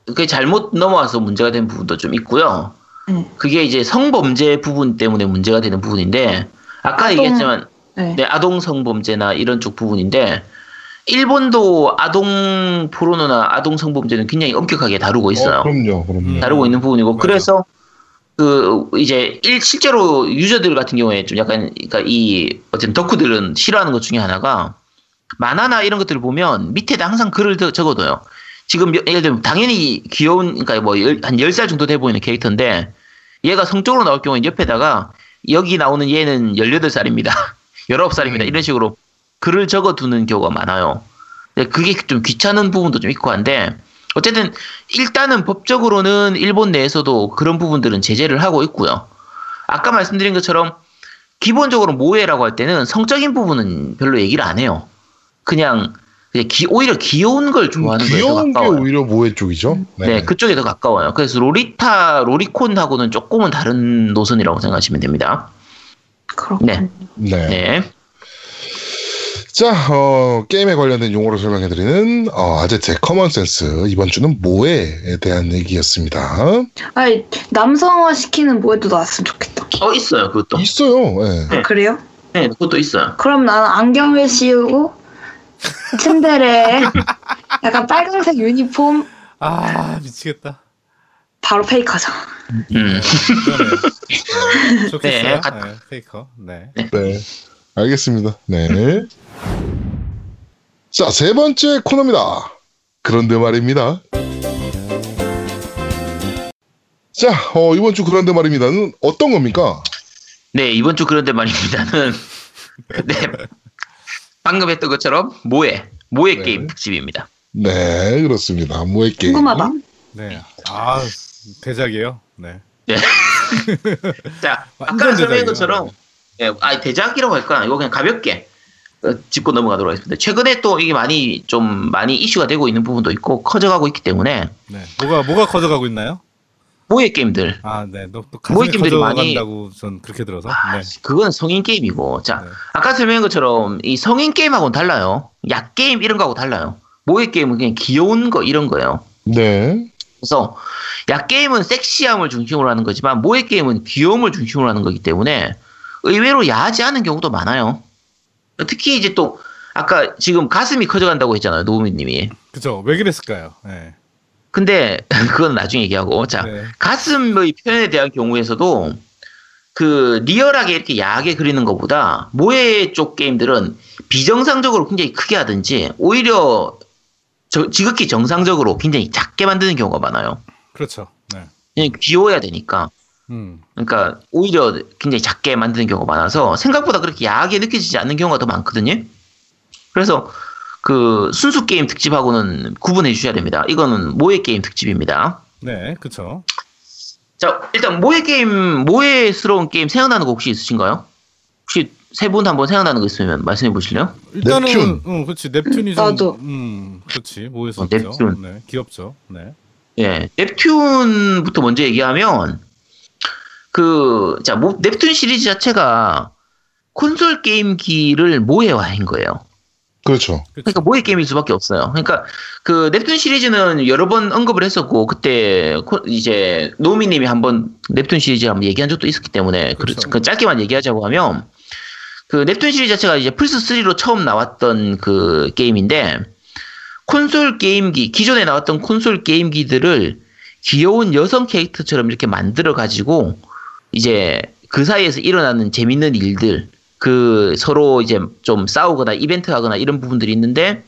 그게 잘못 넘어와서 문제가 된 부분도 좀 있고요. 네. 그게 이제 성범죄 부분 때문에 문제가 되는 부분인데, 아까 아동- 얘기했지만, 네. 네, 아동 성범죄나 이런 쪽 부분인데, 일본도 아동 포르노나 아동 성범죄는 굉장히 엄격하게 다루고 있어요. 어, 그럼요, 그럼요. 음. 다루고 있는 부분이고 맞아. 그래서 그 이제 일 실제로 유저들 같은 경우에 좀 약간 그러니까 이 어쨌든 덕후들은 싫어하는 것 중에 하나가 만화나 이런 것들을 보면 밑에다 항상 글을 더 적어둬요. 지금 여- 예를 들면 당연히 귀여운 그러니까 뭐한 10살 정도 돼 보이는 캐릭터인데 얘가 성적으로 나올 경우에 옆에다가 여기 나오는 얘는 18살입니다. 19살입니다. 음. 이런 식으로 글을 적어두는 경우가 많아요. 그게 좀 귀찮은 부분도 좀 있고 한데 어쨌든 일단은 법적으로는 일본 내에서도 그런 부분들은 제재를 하고 있고요. 아까 말씀드린 것처럼 기본적으로 모해라고 할 때는 성적인 부분은 별로 얘기를 안 해요. 그냥, 기- 오히려 귀여운 걸 좋아하는 더 귀여운 게 가까워요. 오히려 모해 쪽이죠. 네. 그쪽에 더 가까워요. 그래서 로리타, 로리콘하고는 조금은 다른 노선이라고 생각하시면 됩니다. 그렇군요. 네. 네. 네. 자, 어, 게임에 관련된 용어를 설명해드리는 어, 아제트의 common sense 이번 주는 모에에 대한 얘기였습니다. 아니 남성화 시키는 모에도 나왔으면 좋겠다. 어, 있어요. 그것도. 있어요. 예. 네. 그래요? 네, 그것도 있어요. 그럼 나는 안경을 씌우고 침대에 약간 빨간색 유니폼 아, 미치겠다. 바로 페이커죠. 음. 그러네요. 좋겠어요. 네, 네, 가- 페이커. 네. 네. 알겠습니다. 네. 자, 세 번째 코너입니다. 그런데 말입니다. 자, 어, 이번 주 그런데 말입니다는 어떤 겁니까? 네, 이번 주 그런데 말입니다는 네. 방금 했던 것처럼 모해, 모해 네. 게임 특집입니다. 네, 그렇습니다. 모해 게임. 궁금하다. 네. 아, 대작이에요. 네. 자, 완전 아까 설명한. 것처럼 예, 아, 대작이라고 할까? 이거 그냥 가볍게 어, 짚고 넘어가도록 하겠습니다. 최근에 또 이게 많이 좀 많이 이슈가 되고 있는 부분도 있고 커져가고 있기 때문에 네. 뭐가 뭐가 커져가고 있나요? 모해 게임들 아, 네. 너, 또 모의 게임들이 많이- 커져간다고 전 그렇게 들어서. 아, 네. 그건 성인 게임이고 자 네. 아까 설명한 것처럼 이 성인 게임하고는 달라요. 약 게임 이런 거하고 달라요. 모해 게임은 그냥 귀여운 거 이런 거예요. 네. 그래서 약 게임은 섹시함을 중심으로 하는 거지만 모해 게임은 귀여움을 중심으로 하는 거기 때문에 의외로 야하지 않은 경우도 많아요. 특히 이제 또 아까 지금 가슴이 커져간다고 했잖아요, 노우미님이. 그죠. 왜 그랬을까요? 네. 근데 그건 나중에 얘기하고 자 네. 가슴의 표현에 대한 경우에서도 그 리얼하게 이렇게 야하게 그리는 것보다 모해 쪽 게임들은 비정상적으로 굉장히 크게 하든지 오히려 저, 지극히 정상적으로 굉장히 작게 만드는 경우가 많아요. 그렇죠. 네. 그냥 귀여워야 되니까. 음. 그러니까 오히려 굉장히 작게 만드는 경우가 많아서 생각보다 그렇게 야하게 느껴지지 않는 경우가 더 많거든요. 그래서 그 순수 게임 특집하고는 구분해 주셔야 됩니다. 이거는 모에 게임 특집입니다. 네, 그렇죠. 자, 일단 모에 게임, 모에스러운 게임 생각나는 거 혹시 있으신가요? 혹시 세 분 한번 생각나는 거 있으면 말씀해 보실래요? 일단은 넵튠. 응, 그렇지. 넵튠이 좀 나도. 음, 그렇지. 모였었죠. 어, 넵튠. 네, 귀엽죠. 네. 예, 넵튠부터 먼저 얘기하면 그, 자, 뭐, 넵튠 시리즈 자체가 콘솔 게임기를 모해화한 거예요. 그렇죠. 그러니까 모의 게임일 수밖에 없어요. 그러니까 그 넵튠 시리즈는 여러 번 언급을 했었고 그때 코- 이제 노미님이 한번 넵튠 시리즈 한번 얘기한 적도 있었기 때문에 그 그렇죠. 그 짧게만 얘기하자고 하면 그 넵튠 시리즈 자체가 이제 플스 3로 처음 나왔던 그 게임인데 콘솔 게임기 기존에 나왔던 콘솔 게임기들을 귀여운 여성 캐릭터처럼 이렇게 만들어 가지고 이제 그 사이에서 일어나는 재밌는 일들 그 서로 이제 좀 싸우거나 이벤트 하거나 이런 부분들이 있는데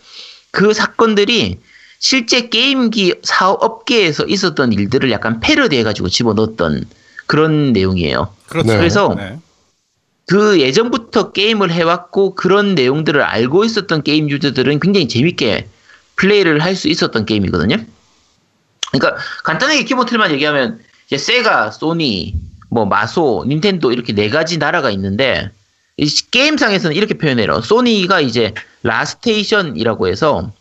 그 사건들이 실제 게임기 사업 업계에서 있었던 일들을 약간 패러디해 가지고 집어넣었던 그런 내용이에요. 그렇죠. 네. 그래서 네. 그 예전부터 게임을 해왔고 그런 내용들을 알고 있었던 게임 유저들은 굉장히 재밌게 플레이를 할 수 있었던 게임이거든요. 그러니까 간단하게 기본 틀만 얘기하면 이제 세가, 소니, 뭐 마소, 닌텐도 이렇게 네 가지 나라가 있는데 이 게임상에서는 이렇게 표현해요. 소니가 이제 라스테이션이라고 해서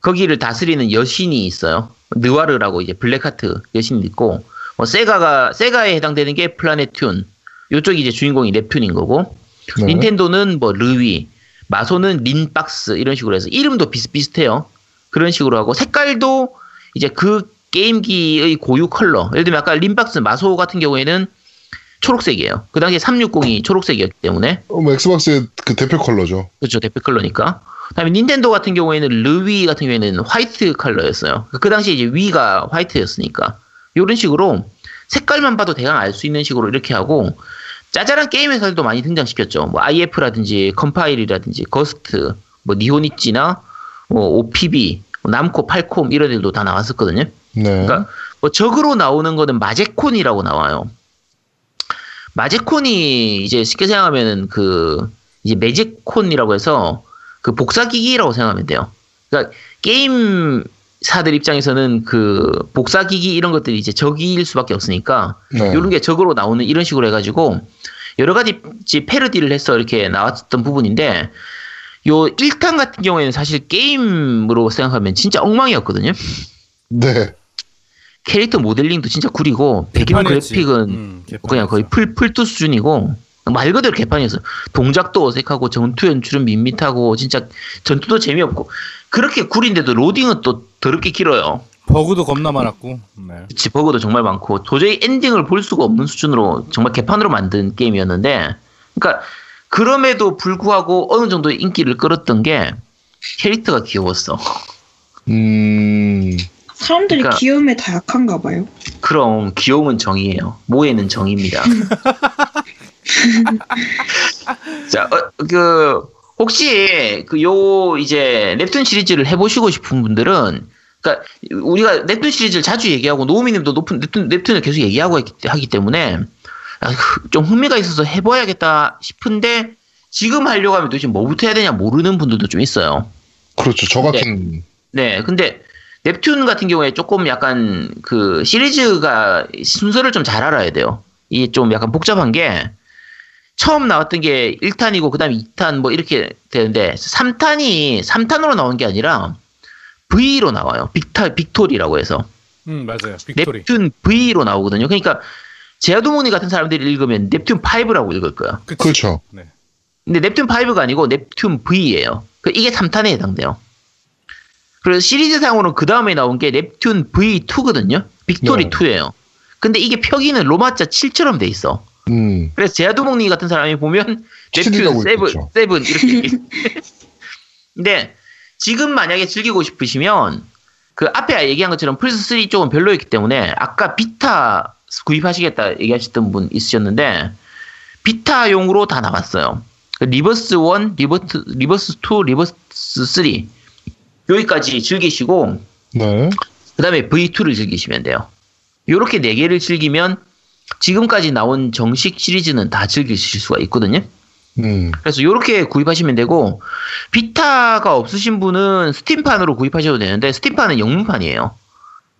거기를 다스리는 여신이 있어요. 느와르라고 이제 블랙하트 여신이 있고 뭐 세가가 세가에 해당되는 게 플라넷 튠. 요쪽이 이제 주인공이 넵튠인 거고 네. 닌텐도는 뭐 르위, 마소는 린박스 이런 식으로 해서 이름도 비슷비슷해요. 그런 식으로 하고 색깔도 이제 그 게임기의 고유 컬러. 예를 들면 아까 린박스 마소 같은 경우에는 초록색이에요. 그 당시에 360이 초록색이었기 때문에 어, 뭐 엑스박스의 그 대표 컬러죠. 그렇죠 대표 컬러니까. 그다음에 닌텐도 같은 경우에는 르위 같은 경우에는 화이트 컬러였어요. 그 당시에 이제 위가 화이트였으니까 이런 식으로 색깔만 봐도 대강 알 수 있는 식으로 이렇게 하고 짜잘한 게임 회사들도 많이 등장시켰죠. 뭐 IF라든지 컴파일이라든지 거스트, 뭐 니혼이치나 뭐 5pb, 뭐 남코, 팔콤 이런 애들도 다 나왔었거든요. 네. 그러니까 뭐 적으로 나오는 거는 마제콘이라고 나와요. 마제콘이 이제 쉽게 생각하면은 그 이제 매직콘이라고 해서 그 복사기기라고 생각하면 돼요. 그러니까 게임 사들 입장에서는 그 복사기기 이런 것들이 이제 적일 수밖에 없으니까 네. 이런 게 적으로 나오는 이런 식으로 해가지고 여러 가지 패러디를 해서 이렇게 나왔던 부분인데 요 1탄 같은 경우에는 사실 게임으로 생각하면 진짜 엉망이었거든요. 네. 캐릭터 모델링도 진짜 구리고 배경. 그래픽은 음. 그냥 거의 플 플투 수준이고 말 그대로 개판이었어. 동작도 어색하고 전투 연출은 밋밋하고 진짜 전투도 재미없고 그렇게 구린데도 로딩은 또 더럽게 길어요. 버그도 겁나 많았고. 네. 그치, 버그도 정말 많고 도저히 엔딩을 볼 수가 없는 수준으로 정말 개판으로 만든 게임이었는데 그러니까 그럼에도 불구하고 어느 정도 인기를 끌었던 게 캐릭터가 귀여웠어. 음. 사람들이 그러니까- 귀여움에 다 약한가 봐요. 그럼 귀여움은 정이에요. 모에는 정입니다. 자, 어, 그 혹시 그 요 이제 넵튠 시리즈를 해보시고 싶은 분들은 그러니까 우리가 넵튠 시리즈를 자주 얘기하고 노우미님도 높은 넵튠, 넵튠을 계속 얘기하고 있기- 하기 때문에 아, 그, 좀 흥미가 있어서 해봐야겠다 싶은데 지금 하려고 하면 도대체 뭐부터 해야 되냐 모르는 분들도 좀 있어요. 그렇죠. 저 같은. 네, 근데 넵튠 같은 경우에 조금 약간 그 시리즈가 순서를 좀 잘 알아야 돼요. 이게 좀 약간 복잡한 게 처음 나왔던 게 1탄이고 그다음에 2탄 뭐 이렇게 되는데 3탄이 3탄으로 나온 게 아니라 V로 나와요. 빅타 victory라고 해서 음, 맞아요. victory. 넵튠 V로 나오거든요. 그러니까 제아도모니 같은 사람들이 읽으면 넵튠 5라고 읽을 거야. 그렇죠. 네. 근데 넵튠 5가 아니고 넵튠 V예요. 그 이게 3탄에 해당돼요. 그래서 시리즈상으로는 그 다음에 나온 게 넵튠 V2거든요. victory 네. 2예요. 근데 이게 표기는 로마자 7처럼 돼 있어. 음. 그래서 제아도목니 같은 사람이 보면 넵튠 7, 읽겠죠. 7 이렇게. 근데 지금 만약에 즐기고 싶으시면 그 앞에 얘기한 것처럼 플스 3 쪽은 별로였기 때문에 아까 비타 구입하시겠다 얘기하셨던 분 있으셨는데 Vita용으로 다 나왔어요. 그 Rebirth 1, Rebirth, Rebirth 2, Rebirth 3 여기까지 즐기시고 네. 그 다음에 V2를 즐기시면 돼요. 요렇게 네 개를 즐기면 지금까지 나온 정식 시리즈는 다 즐기실 수가 있거든요. 음. 그래서 요렇게 구입하시면 되고 Vita가 없으신 분은 Steam판으로 구입하셔도 되는데 스팀판은 영문판이에요.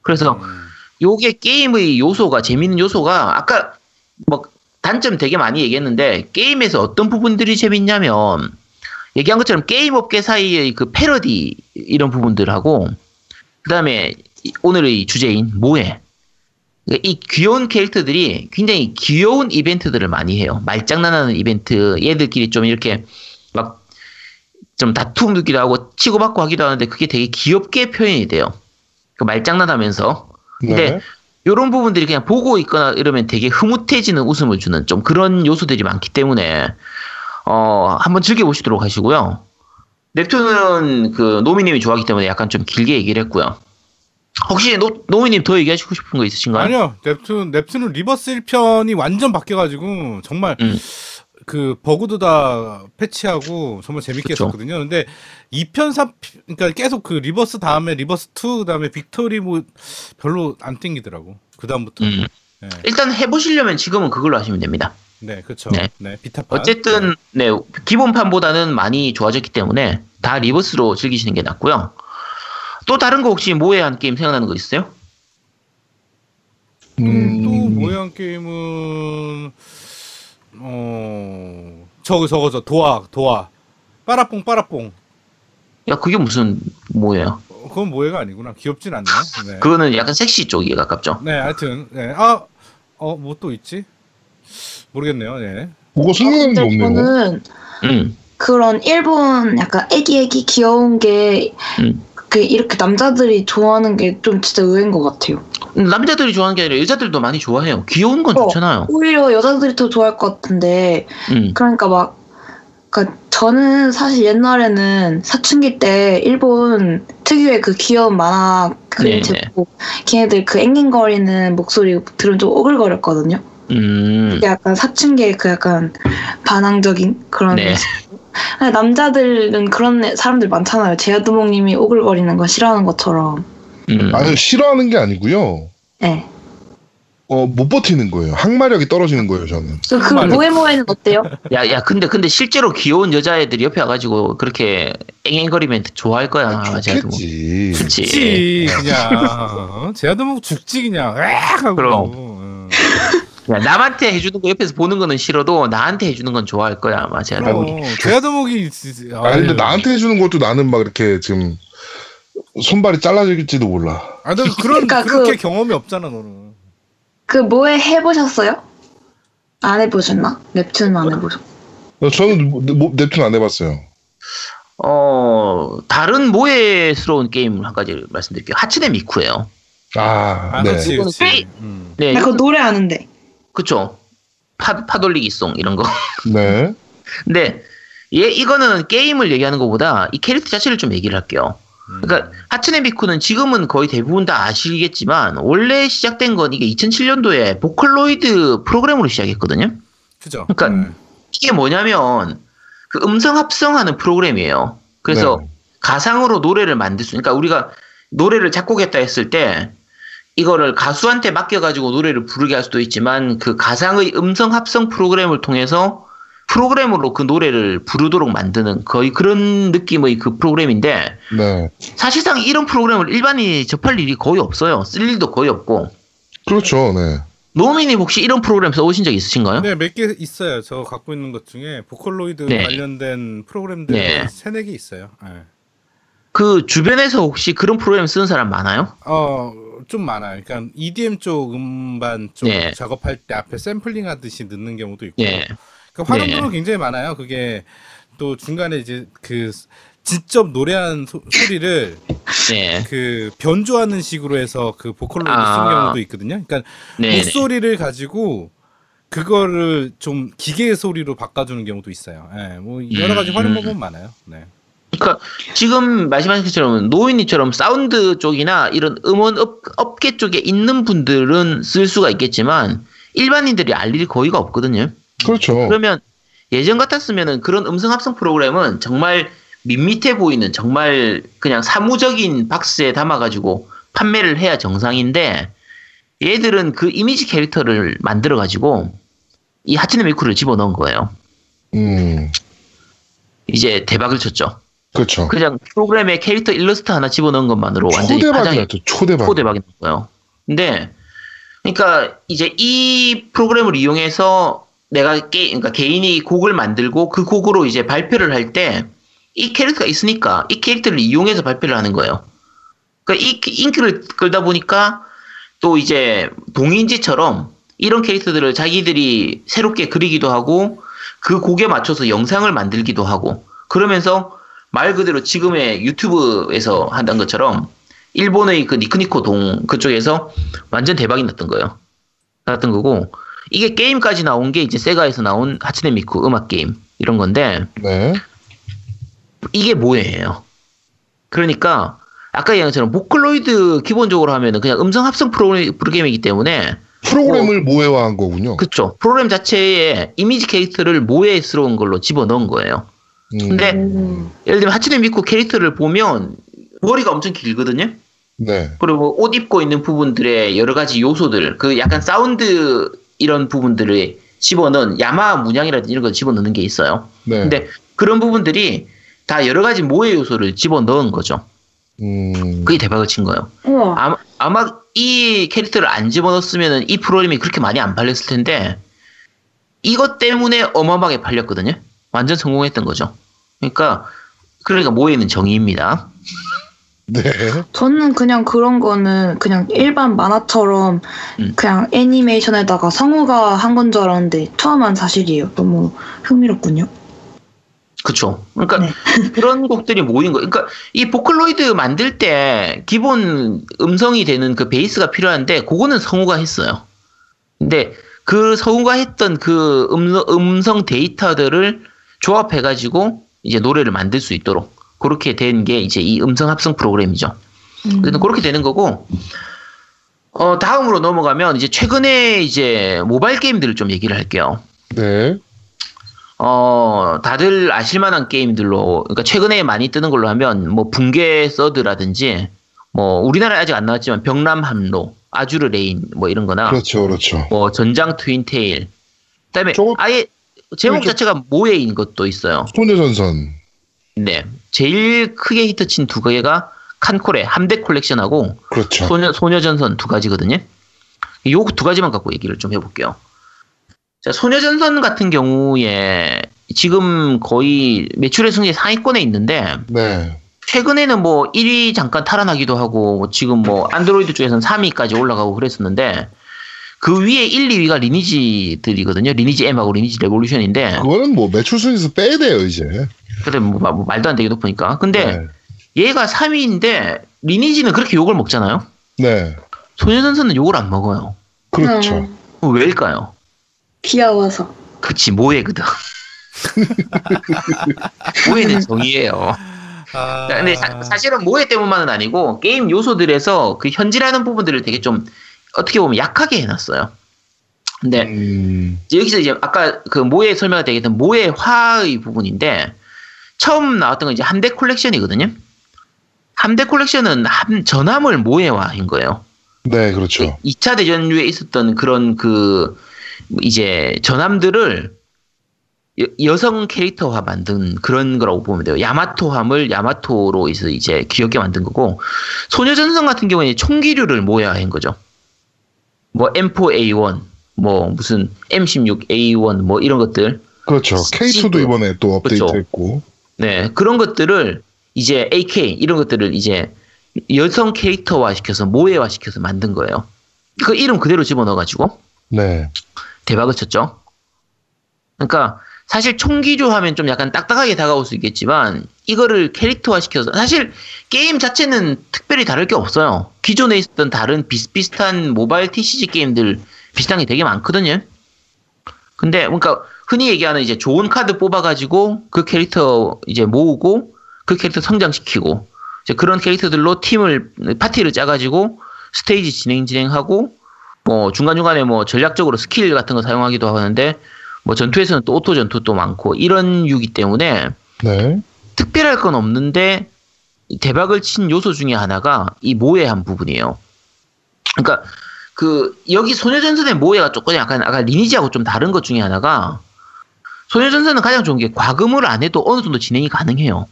그래서 음. 요게 게임의 요소가 재밌는 요소가 아까 뭐 단점 되게 많이 얘기했는데 게임에서 어떤 부분들이 재밌냐면 얘기한 것처럼 게임 업계 사이의 그 패러디 이런 부분들하고 그다음에 이- 오늘의 주제인 모해 그러니까 이 귀여운 캐릭터들이 굉장히 귀여운 이벤트들을 많이 해요. 말장난하는 이벤트 얘들끼리 좀 이렇게 막 좀 다툼 느끼도 하고 치고받고 하기도 하는데 그게 되게 귀엽게 표현이 돼요. 그 말장난하면서 근데 네. 이런 부분들이 그냥 보고 있거나 이러면 되게 흐뭇해지는 웃음을 주는 좀 그런 요소들이 많기 때문에 어 한번 즐겨보시도록 하시고요. 넵튠은 그 노미님이 좋아하기 때문에 약간 좀 길게 얘기를 했고요. 혹시 노, 노미님 더 얘기하시고 싶은 거 있으신가요? 아니요, 넵튠 넵튠은 Rebirth 1편이 완전 바뀌어가지고 정말 음. 그 버그도 다 패치하고 정말 재밌게 그쵸. 했었거든요. 근데 2편 3 그러니까 계속 그 Rebirth 다음에 Rebirth 2 그 다음에 Victory 뭐 별로 안 땡기더라고. 그 다음부터. 음. 네, 일단 해보시려면 지금은 그걸로 하시면 됩니다. 네, 그렇죠. 네. 네, Vita판. 어쨌든 네 기본판보다는 많이 좋아졌기 때문에 다 Rebirth로 즐기시는 게 낫고요. 또 다른 거 혹시 萌え한 게임 생각나는 거 있어요? 음, 또 음. 모양 게임은 어 저거 저거 저 도화 도화 빠라뽕 빠라뽕. 야 그게 무슨 모해야? 어, 그건 모해가 아니구나. 귀엽진 않네. 네. 그거는 약간 섹시 쪽에 가깝죠. 네, 하여튼 네. 아, 어, 뭐 또 있지? 모르겠네요. 네. 뭐가 게 근데 없네요. 저는 음. 그런 일본 약간 애기애기 귀여운 게 음. 그 이렇게 남자들이 좋아하는 게 좀 진짜 의외인 것 같아요. 남자들이 좋아하는 게 아니라 여자들도 많이 좋아해요. 귀여운 건 어. 좋잖아요. 오히려 여자들이 더 좋아할 것 같은데 음. 그러니까 막 그러니까 저는 사실 옛날에는 사춘기 때 일본 특유의 그 귀여운 만화 그림 네네. 제목 걔네들 그 앵앵거리는 목소리 들으면 좀 오글거렸거든요. 음. 약간 사춘기의 그 약간 반항적인 그런 네. 남자들은 그런 애- 사람들 많잖아요. 제아두목님이 오글거리는 거 싫어하는 것처럼. 음. 아니 싫어하는 게 아니고요. 네. 어, 못 버티는 거예요. 항마력이 떨어지는 거예요, 저는. 그, 그. 모에모에는 어때요? 야, 야, 근데, 근데 실제로 귀여운 여자애들이 옆에 와가지고 그렇게 앵앵거리면 좋아할 거야. 아, 좋겠지. 그치. 죽지 그냥. 제아도 뭐 죽지 그냥. 그럼. 응. 야, 남한테 해주는 거 옆에서 보는 거는 싫어도 나한테 해주는 건 좋아할 거야, 아마 제가. 제아도목이 진짜- 아, 근데. 나한테 해주는 것도 나는 막 이렇게 지금 손발이 잘라질지도 몰라. 아, 너 그런 그러니까 그렇게 그- 경험이 없잖아 너는. 그 모에 해보셨어요? 안 해보셨나? neptune 안 해보셨. 어, 저는 뭐- 뭐- 넵툰 안 해봤어요. 어, 다른 모해스러운 게임 한 가지 말씀드릴게요. 하츠네 미쿠예요. 아, 아, 네. 이거는 그렇지. 게임- 음. 네, 나 그거 노래 아는데. 그쵸. 파, 파돌리기 송, 이런 거. 네. 근데, 얘, 이거는 게임을 얘기하는 것보다 이 캐릭터 자체를 좀 얘기를 할게요. 음. 그러니까 하츠네 미쿠는 지금은 거의 대부분 다 아시겠지만 원래 시작된 건 이게 2007년도에 보컬로이드 프로그램으로 시작했거든요. 그죠. 그러니까 네. 이게 뭐냐면 그 음성 합성하는 프로그램이에요. 그래서 네. 가상으로 노래를 만들 수, 그러니까 우리가 노래를 작곡했다 했을 때 이거를 가수한테 맡겨가지고 노래를 부르게 할 수도 있지만 그 가상의 음성 합성 프로그램을 통해서 프로그램으로 그 노래를 부르도록 만드는 거의 그런 느낌의 그 프로그램인데 네. 사실상 이런 프로그램을 일반인이 접할 일이 거의 없어요. 쓸 일도 거의 없고. 그렇죠. 네. 노미님 혹시 이런 프로그램 써보신 적 있으신가요? 네, 몇 개 있어요. 저 갖고 있는 것 중에 보컬로이드 네. 관련된 프로그램들 네. 세네 개 있어요. 네. 그 주변에서 혹시 그런 프로그램 쓰는 사람 많아요? 어, 좀 많아요. 그러니까 EDM 쪽 음반 쪽 네. 작업할 때 앞에 샘플링 하듯이 넣는 경우도 있고. 예. 그 활용도는 네. 굉장히 많아요. 그게 또 중간에 이제 그 직접 노래한 소, 소리를 네. 그 변조하는 식으로 해서 그 Vocaloid 아. 쓰는 경우도 있거든요. 그러니까 네. 목소리를 가지고 그거를 좀 기계 소리로 바꿔주는 경우도 있어요. 예, 뭐 여러 가지 음. 활용 방법 많아요. 네. 그러니까 지금 말씀하신 것처럼 노미님처럼 사운드 쪽이나 이런 음원 업, 업계 쪽에 있는 분들은 쓸 수가 있겠지만 일반인들이 알 일이 거의가 없거든요. 그렇죠. 그러면 예전 같았으면은 그런 음성 합성 프로그램은 정말 밋밋해 보이는 정말 그냥 사무적인 박스에 담아가지고 판매를 해야 정상인데 얘들은 그 이미지 캐릭터를 만들어가지고 이 하츠네 미쿠를 집어넣은 거예요. 음, 이제 대박을 쳤죠. 그렇죠. 그냥 프로그램에 캐릭터 일러스트 하나 집어넣은 것만으로 완전히 초대박이 파장이 났죠. 초대박. 초대박이 난 거예요. 근데 그러니까 이제 이 프로그램을 이용해서 내가 게, 그러니까 개인이 곡을 만들고 그 곡으로 이제 발표를 할 때 이 캐릭터가 있으니까 이 캐릭터를 이용해서 발표를 하는 거예요. 그러니까 이 인기를 끌다 보니까 또 이제 동인지처럼 이런 캐릭터들을 자기들이 새롭게 그리기도 하고 그 곡에 맞춰서 영상을 만들기도 하고 그러면서 말 그대로 지금의 유튜브에서 한다는 것처럼 일본의 그 니크니코 동 그쪽에서 완전 대박이 났던 거예요. 났던 거고 이게 게임까지 나온 게 이제 세가에서 나온 하츠네 미쿠 음악 게임 이런 건데 네. 이게 뭐예요? 그러니까 아까 얘기한 것처럼 보컬로이드 기본적으로 하면은 그냥 음성 합성 프로그램, 프로그램이기 때문에 프로그램을 모해화한 거군요. 그쵸 프로그램 자체에 이미지 캐릭터를 모해스러운 걸로 집어넣은 거예요. 음, 근데 음. 예를 들면 하츠네 미쿠 캐릭터를 보면 머리가 엄청 길거든요. 네. 그리고 옷 입고 있는 부분들의 여러 가지 요소들, 그 약간 사운드 이런 부분들을 집어넣은 야마 문양이라든지 이런 걸 집어넣는 게 있어요. 네. 근데 그런 부분들이 다 여러 가지 모해 요소를 집어넣은 거죠. 음, 그게 대박을 친 거예요. 우와. 아마, 아마 이 캐릭터를 안 집어넣었으면 이 프로그램이 그렇게 많이 안 팔렸을 텐데 이것 때문에 어마어마하게 팔렸거든요. 완전 성공했던 거죠. 그러니까 그러니까 모해는 정의입니다. 네. 저는 그냥 그런 거는 그냥 일반 만화처럼 음. 그냥 애니메이션에다가 성우가 한 건 줄 알았는데 처음한 사실이에요. 너무 흥미롭군요. 그쵸. 그러니까 네. 그런 곡들이 모인 거. 그러니까 이 보컬로이드 만들 때 기본 음성이 되는 그 베이스가 필요한데 그거는 성우가 했어요. 근데 그 성우가 했던 그 음성 데이터들을 조합해가지고 이제 노래를 만들 수 있도록 그렇게 된 게 이제 이 음성 합성 프로그램이죠. 음. 그래서 그렇게 되는 거고, 어, 다음으로 넘어가면 이제 최근에 이제 모바일 게임들을 좀 얘기를 할게요. 네. 어, 다들 아실만한 게임들로, 그러니까 최근에 많이 뜨는 걸로 하면, 뭐, 붕괴 서드라든지, 뭐, 우리나라에 아직 안 나왔지만, 벽람항로, Azur Lane, 뭐 이런 거나, 그렇죠. 그렇죠. 뭐, 전장 Twintail. 그 다음에, 저거- 아예, 제목 이렇게- 자체가 萌え인 것도 있어요. 소녀전선. 네. 제일 크게 히트친 두 개가 艦これ, 함대 컬렉션하고, 그렇죠. 소녀, 소녀전선 두 가지거든요. 요 두 가지만 갖고 얘기를 좀 해볼게요. 자, 소녀전선 같은 경우에 지금 거의 매출 순위 상위권에 있는데, 네. 최근에는 뭐 1위 잠깐 탈환하기도 하고, 뭐 지금 뭐 안드로이드 쪽에서는 3위까지 올라가고 그랬었는데, 그 위에 1, 2위가 리니지들이거든요. 리니지 M하고 리니지 레볼루션인데, 그거는 뭐 매출 순위에서 빼야 돼요 이제. 그래 뭐, 마- 뭐 말도 안 되게 높으니까. 근데 네. 얘가 3위인데, 리니지는 그렇게 욕을 먹잖아요? 네. 소녀전선은 욕을 안 먹어요. 그렇죠. 음, 왜일까요? 귀여워서. 그치 모해거든. 모해는 정의예요. 아... 근데 사, 실은 모해 때문만은 아니고 게임 요소들에서 그 현질하는 부분들을 되게 좀 어떻게 보면 약하게 해놨어요. 근데 음, 여기서 이제 아까 그 모해 설명할 때 얘기했던 모해화의 부분인데 처음 나왔던 건 이제 함대 콜렉션이거든요. 함대 콜렉션은 함, 전함을 모해화인 거예요. 네, 그렇죠. 2차 대전 이후에 있었던 그런 그 이제 전함들을 여, 성 캐릭터화 만든 그런 거라고 보면 돼요. 야마토함을 야마토로 해서 이제 귀엽게 만든 거고 소녀전선 같은 경우에 총기류를 모여한 거죠. 뭐 M4A1, 뭐 무슨 M16A1 뭐 이런 것들 그렇죠. K2도 이번에 또 그렇죠. 업데이트했고. 네, 그런 것들을 이제 AK 이런 것들을 이제 여성 캐릭터화 시켜서 모해화 시켜서 만든 거예요. 그 이름 그대로 집어넣어 가지고 네. 대박을 쳤죠. 그러니까 사실 총기류 하면 좀 약간 딱딱하게 다가올 수 있겠지만 이거를 캐릭터화 시켜서 사실 게임 자체는 특별히 다를 게 없어요. 기존에 있었던 다른 비슷비슷한 모바일 TCG 게임들 비슷한 게 되게 많거든요. 근데 그러니까 흔히 얘기하는 이제 좋은 카드 뽑아가지고 그 캐릭터 이제 모으고 그 캐릭터 성장시키고 이제 그런 캐릭터들로 팀을 파티를 짜가지고 스테이지 진행 진행하고 뭐 중간중간에 뭐 전략적으로 스킬 같은 거 사용하기도 하는데 뭐 전투에서는 또 auto 전투도 많고 이런 류기 때문에 네. 특별할 건 없는데 대박을 친 요소 중에 하나가 이 萌え한 부분이에요. 그러니까 그 여기 소녀전선의 萌え가 조금 약간 아까 Lineage하고 좀 다른 것 중에 하나가 소녀전선은 가장 좋은 게 과금을 안 해도 어느 정도 진행이 가능해요.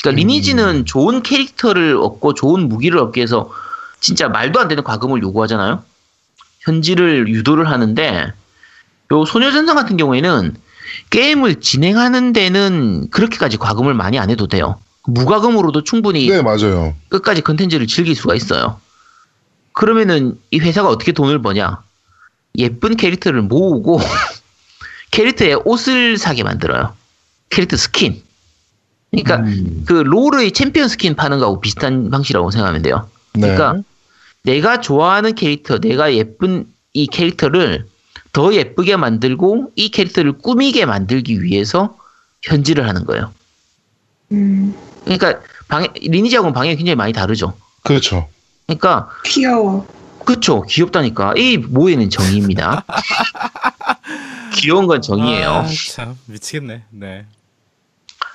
그러니까 리니지는 좋은 캐릭터를 얻고 좋은 무기를 얻기 위해서 진짜 말도 안 되는 과금을 요구하잖아요. 현질을 유도를 하는데 요 소녀전선 같은 경우에는 게임을 진행하는 데는 그렇게까지 과금을 많이 안 해도 돼요. 무과금으로도 충분히 네, 맞아요. 끝까지 컨텐츠를 즐길 수가 있어요. 그러면은 이 회사가 어떻게 돈을 버냐? 예쁜 캐릭터를 모으고 캐릭터의 옷을 사게 만들어요. 캐릭터 스킨. 그러니까 음. 그 LoL의 챔피언 스킨 파는 거하고 비슷한 방식이라고 생각하면 돼요. 네. 그러니까 내가 좋아하는 캐릭터, 내가 예쁜 이 캐릭터를 더 예쁘게 만들고 이 캐릭터를 꾸미게 만들기 위해서 현질을 하는 거예요. 음, 그러니까 방해, Lineage하고는 방향이 굉장히 많이 다르죠. 그렇죠. 그러니까 귀여워. 그쵸 귀엽다니까 이 萌え는 정의입니다. 귀여운 건 정의예요. 아, 참 미치겠네. 네.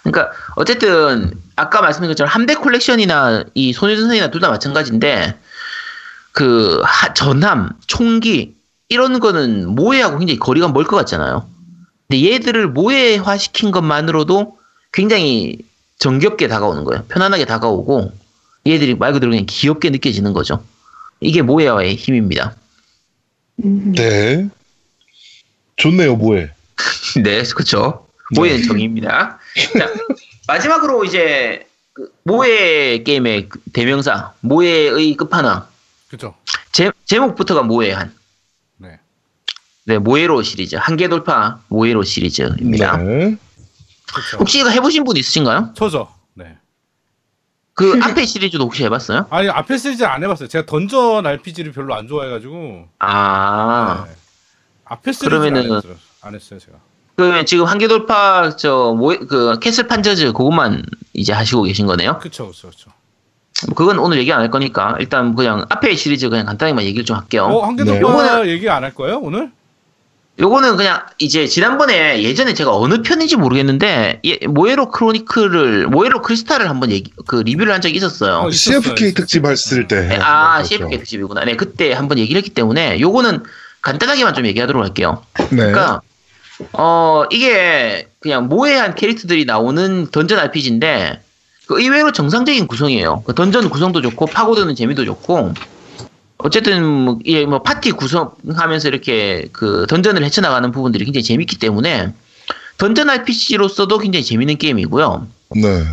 그러니까 어쨌든 아까 말씀드린 것처럼 함대 콜렉션이나 이 소녀 전선이나 둘 다 마찬가지인데 그 하- 전함, 총기 이런 거는 모해하고 굉장히 거리가 멀 것 같잖아요. 근데 얘들을 모해화 시킨 것만으로도 굉장히 정겹게 다가오는 거예요. 편안하게 다가오고 얘들이 말 그대로 그냥 귀엽게 느껴지는 거죠. 이게 모해화의 힘입니다. 음, 네. 좋네요, 뭐해. 네, 그렇죠. 모해는 정의입니다. 자, 마지막으로 이제 그 모해 게임의 그 대명사, 모해의 끝판왕. 그죠. 제, 제목부터가 모해한. 네. 네, 모해로 시리즈. 한계 돌파 모해로 시리즈입니다. 네. 그렇죠. 혹시 이거 해보신 분 있으신가요? 저죠. 네. 그 앞에 시리즈도 혹시 해봤어요? 아니 앞에 시리즈 안 해봤어요. 제가 dungeon RPG를 별로 안 좋아해가지고. 아, 네. 앞에 시리즈 그러면은- 안, 했어요. 안 했어요 제가. 그러면 지금 한계 돌파 저 萌え, 그 Castle Panzers 그것만 이제 하시고 계신 거네요? 그쵸 그쵸 그쵸. 뭐 그건 오늘 얘기 안 할 거니까 일단 그냥 앞에 시리즈 그냥 간단히만 얘기를 좀 할게요. 어 한계 네. 돌파 얘기 안 할 거예요 오늘? 요거는 그냥 이제 지난번에 예전에 제가 어느 편인지 모르겠는데 예, Moero Chronicle을 Moero Crystal을 한번 얘기 그 리뷰를 한 적이 있었어요. 어, 있었어요, CFK. 특집 했을 때. 네, 아 그렇죠. CFK 특집이구나. 네 그때 한번 얘기를 했기 때문에 요거는 간단하게만 좀 얘기하도록 할게요. 네. 그러니까 어 이게 그냥 모해한 캐릭터들이 나오는 던전 RPG인데 그 의외로 정상적인 구성이에요. 그 던전 구성도 좋고 파고드는 재미도 좋고 어쨌든 뭐, 이뭐 파티 구성하면서 이렇게 그 던전을 헤쳐나가는 부분들이 굉장히 재밌기 때문에 던전 RPG로서도 굉장히 재밌는 게임이고요. 네.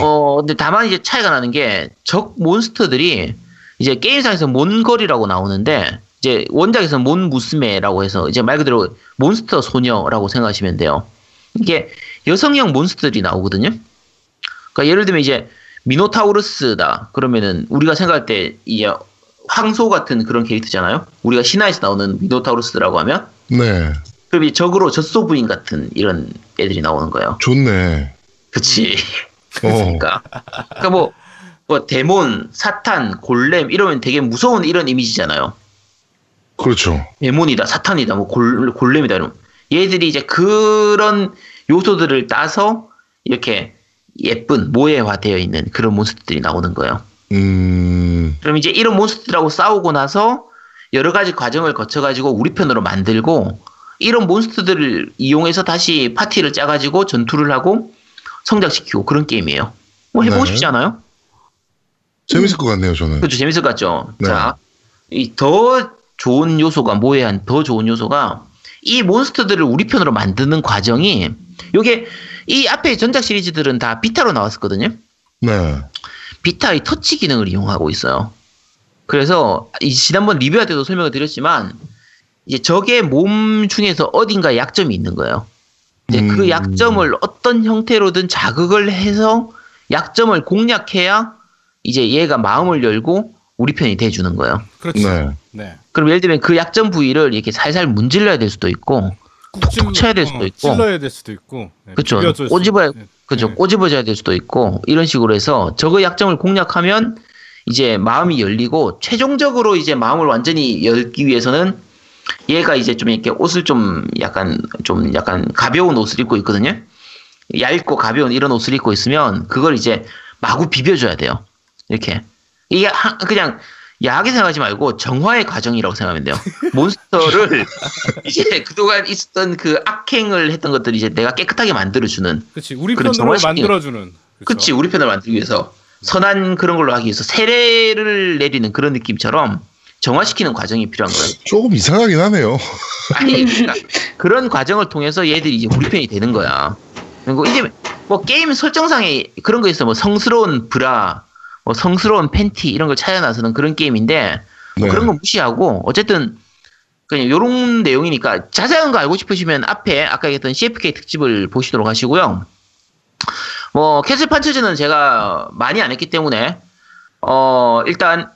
어 근데 다만 이제 차이가 나는 게 적 몬스터들이 이제 게임상에서 mon girl이라고 나오는데 이제 원작에서는 モン娘라고 해서 이제 말 그대로 몬스터 소녀라고 생각하시면 돼요. 이게 여성형 몬스터들이 나오거든요. 그러니까 예를 들면 이제 미노타우루스다 그러면은 우리가 생각할 때 이제 황소 같은 그런 캐릭터잖아요. 우리가 신화에서 나오는 미노타우루스라고 하면 네. 그럼 이제 적으로 젖소 부인 같은 이런 애들이 나오는 거예요. 좋네. 그치. 어. 그러니까. 그러니까 뭐, 뭐, 데몬, 사탄, 골렘, 이러면 되게 무서운 이런 이미지잖아요. 그렇죠. 데몬이다, 사탄이다, 뭐, 골, 골렘이다, 이러면. 얘들이 이제 그런 요소들을 따서 이렇게 예쁜, 모해화되어 있는 그런 몬스터들이 나오는 거예요. 음. 그럼 이제 이런 몬스터들하고 싸우고 나서 여러 가지 과정을 거쳐가지고 우리 편으로 만들고 이런 몬스터들을 이용해서 다시 파티를 짜가지고 전투를 하고 성장시키고 그런 게임이에요. 뭐 해보고 네. 싶지 않아요? 재밌을 것 같네요, 저는. 그렇죠. 재밌을 것 같죠? 네. 자, 이 더 좋은 요소가 모해한 더 좋은 요소가 이 몬스터들을 우리 편으로 만드는 과정이 요게 이 앞에 전작 시리즈들은 다 비타로 나왔었거든요. 네. 비타의 터치 기능을 이용하고 있어요. 그래서 이 지난번 리뷰할 때도 설명을 드렸지만 이제 적의 몸 중에서 어딘가 약점이 있는 거예요. 이제 그 음. 약점을 어떤 형태로든 자극을 해서 약점을 공략해야 이제 얘가 마음을 열고 우리 편이 돼주는 거예요. 그렇죠. 네. 네. 그럼 예를 들면 그 약점 부위를 이렇게 살살 문질러야 될 수도 있고, 톡톡 쳐야 될 수도 있고. 찔러야 될 수도 있고. 네, 수도 꼬집어야-. 네. 그죠? 네. 꼬집어져야 될 수도 있고 이런 식으로 해서 적의 약점을 공략하면 이제 마음이 열리고 최종적으로 이제 마음을 완전히 열기 위해서는 얘가 이제 좀 이렇게 옷을 좀 약간 좀 약간 가벼운 옷을 입고 있거든요. 얇고 가벼운 이런 옷을 입고 있으면 그걸 이제 마구 비벼줘야 돼요. 이렇게 이게 하- 그냥 야하게 생각하지 말고 정화의 과정이라고 생각하면 돼요. 몬스터를 이제 그동안 있었던 그 악행을 했던 것들 이제 내가 깨끗하게 만들어주는 그치 우리 편으로 만들어주는. 그치 우리 편을 만들기 위해서 선한 그런 걸로 하기 위해서 세례를 내리는 그런 느낌처럼 정화시키는 과정이 필요한 거예요. 조금 이상하긴 하네요. 아니 그러니까 그런 과정을 통해서 얘들이 이제 우리 편이 되는 거야. 그리고 이제 뭐 게임 설정상에 그런 거 있어 뭐 성스러운 브라, 뭐 성스러운 팬티 이런 걸 찾아 나서는 그런 게임인데 뭐 네. 그런 거 무시하고 어쨌든 그냥 요런 내용이니까 자세한 거 알고 싶으시면 앞에 아까 얘기했던 CFK 특집을 보시도록 하시고요. 뭐 Castle Panzers는 제가 많이 안 했기 때문에 어 일단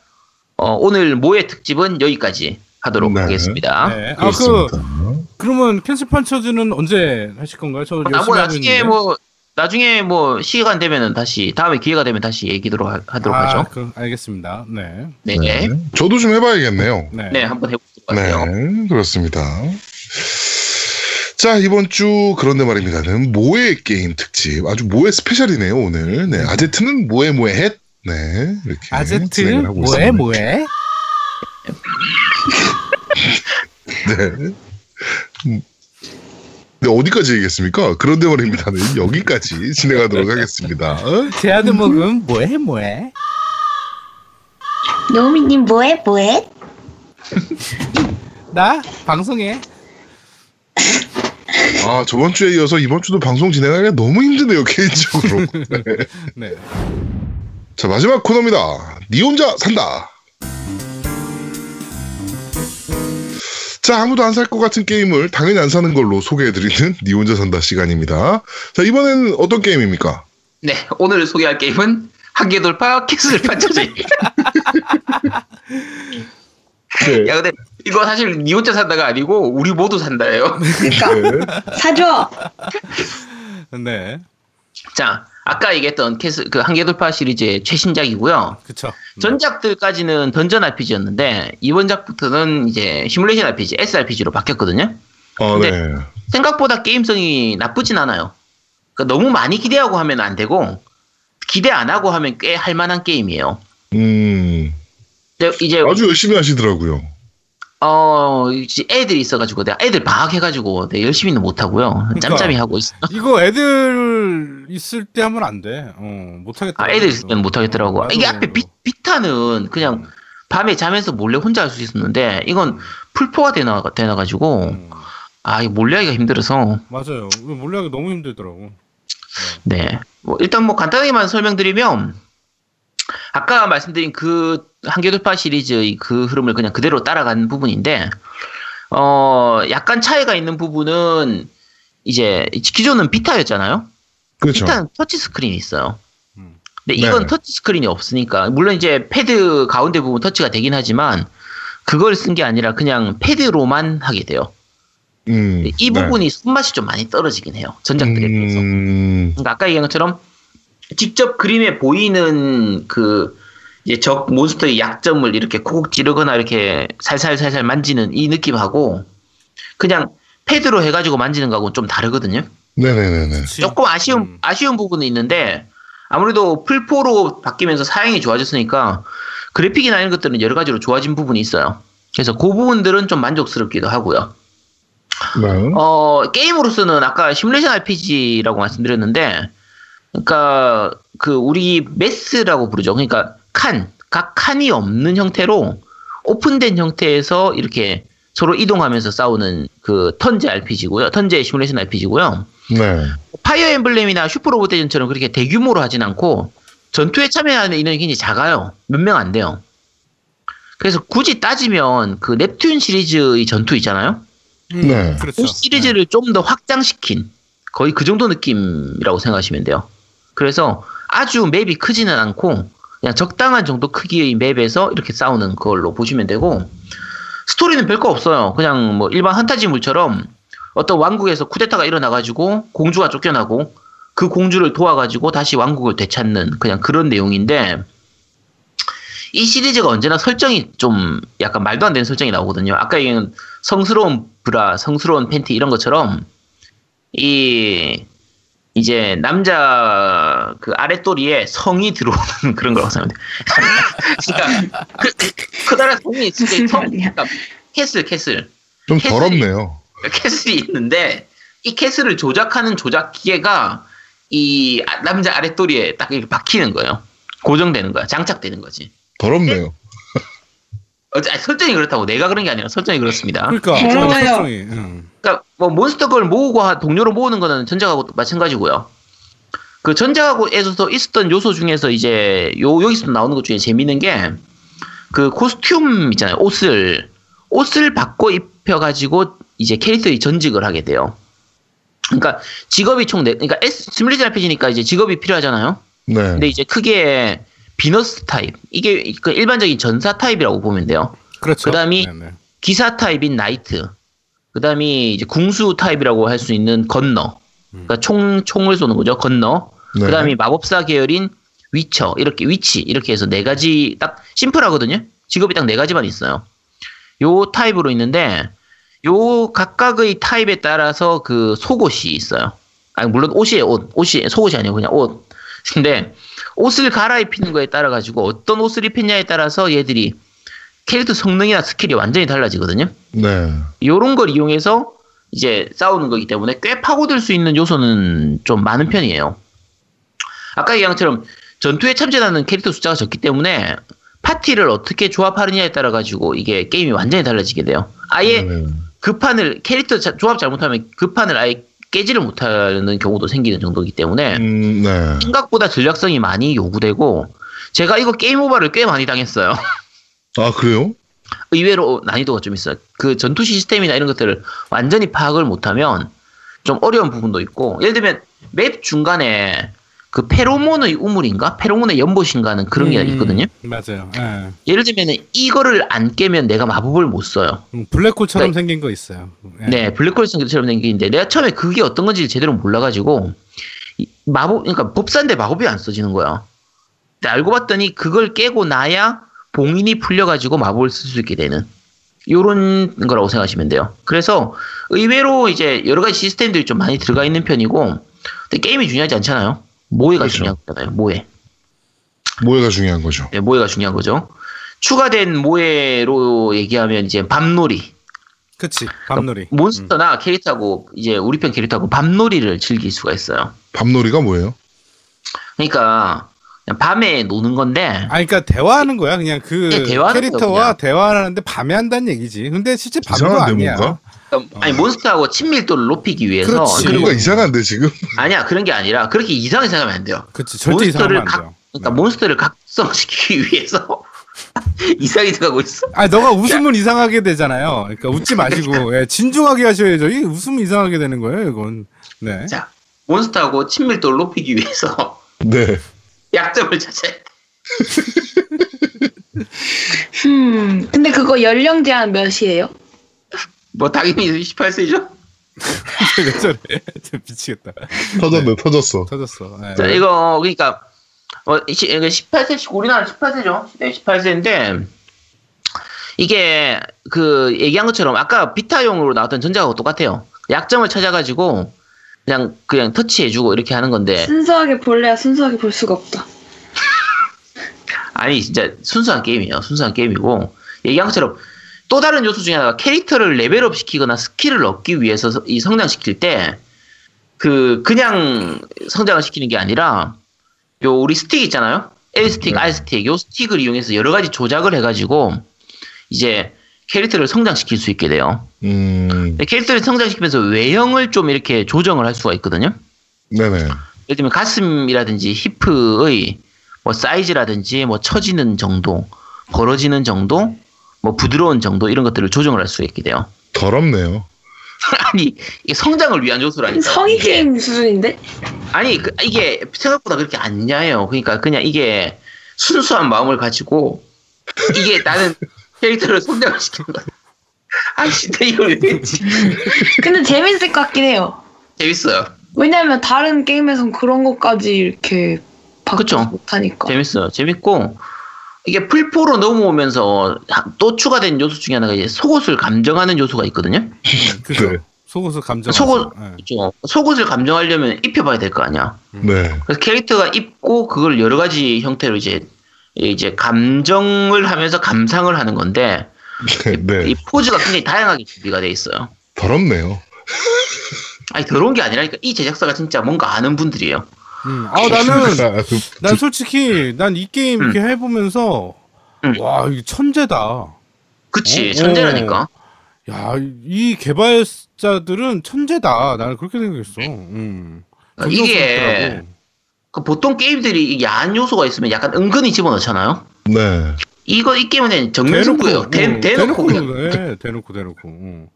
어, 오늘 모의 특집은 여기까지 하도록 네. 하겠습니다. 네. 아그 그렇습니다. 그러면 Castle Panzers는 언제 하실 건가요? 저 아, 열심히 뭐 나중에 있는데. 뭐 나중에 뭐 시간 되면은 다시 다음에 기회가 되면 다시 얘기도록 하, 하도록 아, 하죠. 그, 알겠습니다. 네. 네. 네. 네. 저도 좀 해봐야겠네요. 네. 한번 해보도록 하세요. 네, 그렇습니다. 자, 이번 주 그런데 말입니다는 모에 게임 특집. 아주 모에 스페셜이네요, 오늘. 네, 아제트는 모에 모에 헷. 네, 이렇게. 아제트 있습니다. 뭐해? 네. 음. 네, 어디까지 얘기했습니까? 그런데 말입니다는 여기까지 진행하도록 하겠습니다. 어? 제아드 먹음 뭐해 뭐해? 노미님 뭐해 뭐해? 나 방송해. 아, 저번 주에 이어서 이번 주도 방송 진행하기가 너무 힘드네요, 개인적으로. 네. 네. 자, 마지막 코너입니다. 니 혼자 산다. 자, 아무도 안 살 것 같은 게임을 당연히 안 사는 걸로 소개해드리는 니 혼자 산다 시간입니다. 자, 이번에는 어떤 게임입니까? 네, 오늘 소개할 게임은 한계 돌파 Castle Panzers입니다. 네. 야, 근데 이거 사실 나 혼자 산다가 아니고 우리 모두 산다예요. 그러니까 네. 사줘. 네. 자, 아까 얘기했던 Castle 그 한계 돌파 시리즈의 최신작이고요. 그쵸. 전작들까지는 dungeon RPG였는데 이번 작부터는 이제 시뮬레이션 RPG, SRPG로 바뀌었거든요. 어, 네. 네. 생각보다 게임성이 나쁘진 않아요. 그러니까 너무 많이 기대하고 하면 안 되고 기대 안 하고 하면 꽤 할 만한 게임이에요. 음, 이제, 이제 아주 열심히 하시더라고요. 어 애들이 있어가지고 내가 애들 방학해가지고 내가 열심히는 못 하고요. 짬짬이 하고 있어. 이거 애들 있을 때 하면 안 돼. 어, 못 하겠다. 아, 애들 있을 때는 못 하겠더라고. 맞아. 이게 앞에 비, 비타는 그냥 밤에 자면서 몰래 혼자 할 수 있었는데 이건 플포가 되나 되나가지고 음, 아 이거 몰래 하기가 힘들어서 맞아요. 이거 몰래 하기 너무 힘들더라고. 네. 뭐 일단 뭐 간단하게만 설명드리면 아까 말씀드린 그 한계돌파 시리즈의 그 흐름을 그냥 그대로 따라간 부분인데 어 약간 차이가 있는 부분은 이제 기존은 Vita였잖아요. 그렇죠. Vita는 터치 스크린이 있어요. 음. 근데 이건 네. 터치 스크린이 없으니까 물론 이제 패드 가운데 부분 터치가 되긴 하지만 그걸 쓴 게 아니라 그냥 패드로만 하게 돼요. 음, 이 네. 부분이 손맛이 좀 많이 떨어지긴 해요. 전작들에 비해서. 음, 그러니까 아까 얘기한 것처럼 직접 그림에 보이는 그 이제 적 몬스터의 약점을 이렇게 콕 찌르거나 이렇게 살살살살 만지는 이 느낌하고 그냥 패드로 해가지고 만지는 거하고 좀 다르거든요. 네네네네. 그치? 조금 아쉬운 음. 아쉬운 부분은 있는데 아무래도 풀포로 바뀌면서 사양이 좋아졌으니까 그래픽이나 이런 것들은 여러 가지로 좋아진 부분이 있어요. 그래서 그 부분들은 좀 만족스럽기도 하고요. 네. 어, 게임으로서는 아까 시뮬레이션 RPG라고 말씀드렸는데, 그러니까 그 우리 메스라고 부르죠. 그러니까 칸, 각 칸이 없는 형태로 오픈된 형태에서 이렇게 서로 이동하면서 싸우는 그 턴제 RPG고요. 턴제 시뮬레이션 RPG고요. 네. 파이어 엠블렘이나 슈퍼로봇 대전처럼 그렇게 대규모로 하진 않고 전투에 참여하는 인원이 굉장히 작아요. 몇 명 안 돼요. 그래서 굳이 따지면 그 넵튠 시리즈의 전투 있잖아요. 음, 네. 그렇죠. 그 시리즈를 좀더 확장시킨 거의 그 정도 느낌이라고 생각하시면 돼요. 그래서 아주 맵이 크지는 않고 그냥 적당한 정도 크기의 맵에서 이렇게 싸우는 걸로 보시면 되고 스토리는 별거 없어요. 그냥 뭐 일반 판타지물처럼 어떤 왕국에서 쿠데타가 일어나가지고 공주가 쫓겨나고 그 공주를 도와가지고 다시 왕국을 되찾는 그냥 그런 내용인데 이 시리즈가 언제나 설정이 좀 약간 말도 안 되는 설정이 나오거든요. 아까 얘기한 성스러운 브라, 성스러운 팬티 이런 것처럼 이 이제 남자 그 아랫도리에 성이 들어오는 그런 거라고 돼. 그러니까 그, 커다란 성이 있을 성. 그러니까 castle castle 좀 castle이- 더럽네요. castle이 있는데 이 castle을 조작하는 조작 기계가 이 아- 남자 아랫도리에 딱 이렇게 박히는 거예요. 고정되는 거야. 장착되는 거지. 더럽네요. 어째- 아니, 설정이 그렇다고 내가 그런 게 아니라 설정이 그렇습니다. 그러니까. 그런 설정이, 응. 그러니까 뭐 monster girl 모으고 하- 동료로 모으는 거는 전작하고 마찬가지고요. 그 전작하고에서 있었던 요소 중에서 이제 요 여기서 나오는 것 중에 재밌는 게 그 코스튬 있잖아요. 옷을 옷을 바꿔 입혀 가지고 이제 캐릭터의 전직을 하게 돼요. 그러니까 직업이 총 네, 그러니까 S, 시뮬레이션 RPG니까 이제 직업이 필요하잖아요. 네. 근데 이제 크게 비너스 타입 이게 그 일반적인 전사 타입이라고 보면 돼요. 그렇죠. 그다음이 네네. 기사 타입인 knight, 그 다음이 이제 궁수 타입이라고 할 수 있는 gunner, 그러니까 총 총을 쏘는 거죠 gunner. 네. 그 다음이 마법사 계열인 위쳐 이렇게 witch 이렇게 해서 네 가지 딱 심플하거든요. 직업이 딱 네 가지만 있어요. 요 타입으로 있는데 요 각각의 타입에 따라서 그 속옷이 있어요. 아니 물론 옷이에요 옷 옷이 속옷이 아니고 그냥 옷. 근데 옷을 갈아입히는 거에 따라 가지고 어떤 옷을 입혔냐에 따라서 얘들이 캐릭터 성능이나 스킬이 완전히 달라지거든요. 네. 요런 걸 이용해서 이제 싸우는 거기 때문에 꽤 파고들 수 있는 요소는 좀 많은 편이에요. 아까 얘기한 것처럼 전투에 참전하는 캐릭터 숫자가 적기 때문에 파티를 어떻게 조합하느냐에 따라 가지고 이게 게임이 완전히 달라지게 돼요. 아예 네. 그 판을 캐릭터 자- 조합 잘못하면 그 판을 아예 깨지를 못하는 경우도 생기는 정도이기 때문에 음, 네. 생각보다 전략성이 많이 요구되고 제가 이거 게임 오버를 꽤 많이 당했어요. 아, 그래요? 의외로 난이도가 좀 있어요. 그 전투 시스템이나 이런 것들을 완전히 파악을 못하면 좀 어려운 부분도 있고, 예를 들면 맵 중간에 그 페로몬의 우물인가? 페로몬의 연못인가는 그런 게 음, 있거든요. 맞아요. 예. 예를 들면 이거를 안 깨면 내가 마법을 못 써요. 음, 블랙홀처럼 네. 생긴 거 있어요. 예. 네, 블랙홀 성처럼 생기는데 내가 처음에 그게 어떤 건지 제대로 몰라가지고 이 마법, 그러니까 법사인데 마법이 안 써지는 거야. 근데 알고 봤더니 그걸 깨고 나야 봉인이 풀려가지고 마법을 쓸 수 있게 되는 요런 거라고 생각하시면 돼요. 그래서 의외로 이제 여러 가지 시스템들이 좀 많이 들어가 있는 편이고, 근데 게임이 중요하지 않잖아요. 모해가 그렇죠. 중요한 거잖아요. 모해. 모해가 중요한 거죠. 네, 모해가 중요한 거죠. 추가된 모해로 얘기하면 이제 밤놀이. 그치. 밤놀이. 몬스터나 캐릭터하고 이제 우리 편 캐릭터하고 밤놀이를 즐길 수가 있어요. 밤놀이가 뭐예요? 그러니까 그냥 밤에 노는 건데 아니, 그러니까 대화하는 거야. 그냥 그 네, 대화하는 캐릭터와 거 그냥. 대화를 하는데 밤에 한다는 얘기지. 근데 실제 밤도 아니야. 뭔가? 그러니까 아니 몬스터하고 친밀도를 높이기 위해서 그렇지. 그리고 이상한데, 지금? 아니야 그런 게 아니라 그렇게 이상하게 생각하면 안 돼요. 그치. 절대 몬스터를 이상하면 안각 돼요. 그러니까 네. 몬스터를 각성시키기 위해서 이상하게 생각하고 있어. 아니, 너가 웃으면 이상하게 되잖아요. 그러니까 웃지 마시고, 예, 진중하게 하셔야죠. 이 웃으면 이상하게 되는 거예요, 이건. 네. 자 몬스터하고 친밀도를 높이기 위해서 네. 약점을 찾아야 돼. 음, 근데 그거 연령 제한 몇이에요? 뭐 당연히 18세죠. 왜 저래? 미치겠다. 터졌네, 터졌어. 터졌어. 예. 자, 이거 그러니까 어, 시- 이거 18세 우리나라 18세죠. 네, 18세인데 이게 그 얘기한 것처럼 아까 비타용으로 나왔던 전작하고 똑같아요. 약점을 찾아가지고 그냥 그냥 터치해주고 이렇게 하는 건데 순수하게 볼래야 순수하게 볼 수가 없다. 아니 진짜 순수한 게임이에요. 순수한 게임이고 얘기한 것처럼 또 다른 요소 중에 하나가 캐릭터를 레벨업 시키거나 스킬을 얻기 위해서 서- 이 성장시킬 때 그 그냥 성장을 시키는 게 아니라 요 우리 스틱 있잖아요. L 스틱, 네. R 스틱, 요 스틱을 이용해서 여러 가지 조작을 해가지고 이제 캐릭터를 성장시킬 수 있게 돼요. 음, 캐릭터를 성장시키면서 외형을 좀 이렇게 조정을 할 수가 있거든요. 네네. 예를 들면 가슴이라든지 히프의 뭐 사이즈라든지 뭐 처지는 정도, 벌어지는 정도, 뭐 부드러운 정도 이런 것들을 조정을 할 수 있게 돼요. 더럽네요. 아니 이게 성장을 위한 요소라니까. 성인 이게- 게임 수준인데? 아니 그- 이게 생각보다 그렇게 안 야해요. 그러니까 그냥 이게 순수한 마음을 가지고 이게 나는 캐릭터를 성장을 시키는 거야. 아 진짜 이걸 왜 했지? 근데 재밌을 것 같긴 해요. 재밌어요. 왜냐면 다른 게임에선 그런 것까지 이렇게 바꾸지 그쵸. 못하니까. 재밌어요. 재밌고 이게 풀포로 넘어오면서 또 추가된 요소 중에 하나가 이제 속옷을 감정하는 요소가 있거든요. 음, 그죠. 네. 속옷을 감정. 속옷, 네. 그죠? 속옷을 감정하려면 입혀봐야 될 거 아니야. 네. 그래서 캐릭터가 입고 그걸 여러 가지 형태로 이제 이제 감정을 하면서 감상을 하는 건데 네. 이 포즈가 굉장히 다양하게 준비가 돼 있어요. 더럽네요. 아니 더러운 게 아니라니까 이 제작사가 진짜 뭔가 아는 분들이에요. 음. 아 나는 아, 그- 난 솔직히 난 이 게임 이렇게 해보면서 음. 와 이게 천재다. 그치 어, 천재라니까. 야이 개발자들은 천재다. 나는 그렇게 생각했어. 음. 이게 존경스럽더라고. 그 보통 게임들이 이 야한 요소가 있으면 약간 은근히 집어넣잖아요. 네. 이거 이 게임은 정면 승부예요. 대, 응, 대놓고 그냥. 네, 대놓고 대놓고. 응.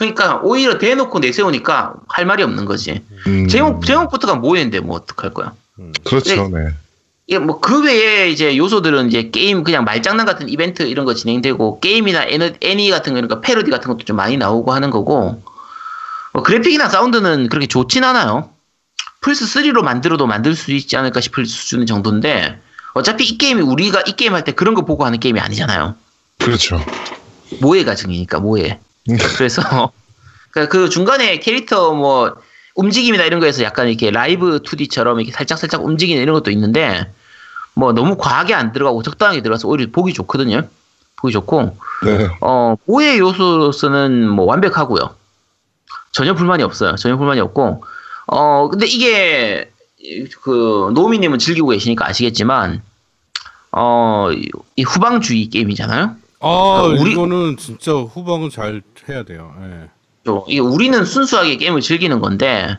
그러니까 오히려 대놓고 내세우니까 할 말이 없는 거지. 음, 제목 제목부터가 뭐였는데 뭐 어떡할 거야. 그렇죠. 네. 이게 뭐그 외에 이제 요소들은 이제 게임 그냥 말장난 같은 이벤트 이런 거 진행되고 게임이나 애니, 애니 같은 거 그러니까 패러디 같은 것도 좀 많이 나오고 하는 거고 뭐 그래픽이나 사운드는 그렇게 좋진 않아요. 플스 3로 만들어도 만들 수 있지 않을까 싶을 수준 정도인데 어차피 이 게임이 우리가 이 게임 할 때 그런 거 보고 하는 게임이 아니잖아요. 그렇죠. 모해가 증이니까 모해. 그래서 그- 그 중간에 캐릭터 뭐 움직임이나 이런 거에서 약간 이렇게 라이브 2D처럼 이렇게 살짝 살짝 움직이는 이런 것도 있는데 뭐 너무 과하게 안 들어가고 적당하게 들어가서 오히려 보기 좋거든요. 보기 좋고 네. 어 모해 요소로서는 뭐 완벽하고요. 전혀 불만이 없어요. 전혀 불만이 없고 어 근데 이게 이- 그 노미님은 즐기고 계시니까 아시겠지만 어이 후방주의 게임이잖아요. 아 그러니까 우리- 이거는 진짜 후방은 잘 해야 돼요. 예. 또 이게 우리는 순수하게 게임을 즐기는 건데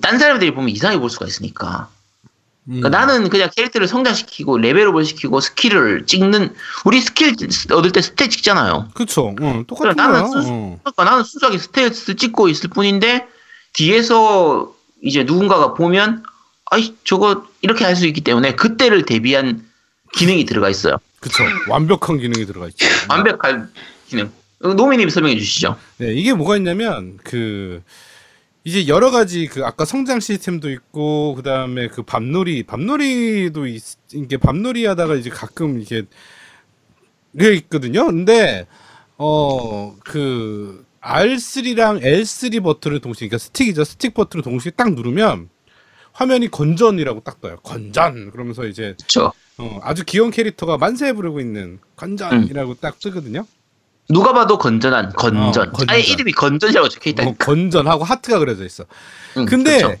딴 사람들이 보면 이상해 볼 수가 있으니까 음. 그러니까 나는 그냥 캐릭터를 성장시키고 레벨업을 시키고 스킬을 찍는 우리 스킬 얻을 때 스탯 찍잖아요 그쵸. 응, 똑같은 그래, 나는. 순수- 응. 그러니까 나는 순수하게 스탯을 찍고 있을 뿐인데 뒤에서 이제 누군가가 보면 아이 저거 이렇게 할 수 있기 때문에 그때를 대비한 기능이 들어가 있어요 그쵸. 완벽한 기능이 들어가 있죠. 완벽한 기능 노미님 설명해 주시죠 네, 이게 뭐가 있냐면 그 이제 여러 가지 그 아까 성장 시스템도 있고 그 다음에 그 밤놀이 밤놀이도 있, 이게 밤놀이 하다가 이제 가끔 이게 게 있거든요. 근데 어 그 R3랑 L3 버튼을 동시에 그러니까 스틱이죠. 스틱 버튼을 동시에 딱 누르면 화면이 건전이라고 딱 떠요. 건전. 그러면서 이제 그렇죠 어, 아주 귀여운 캐릭터가 만세 부르고 있는 건전이라고 딱 뜨거든요. 누가 봐도 건전한 건전. 어, 건전. 아예 이름이 건전이라고 적혀 있다. 어, 건전하고 하트가 그려져 있어. 응, 근데 그렇죠.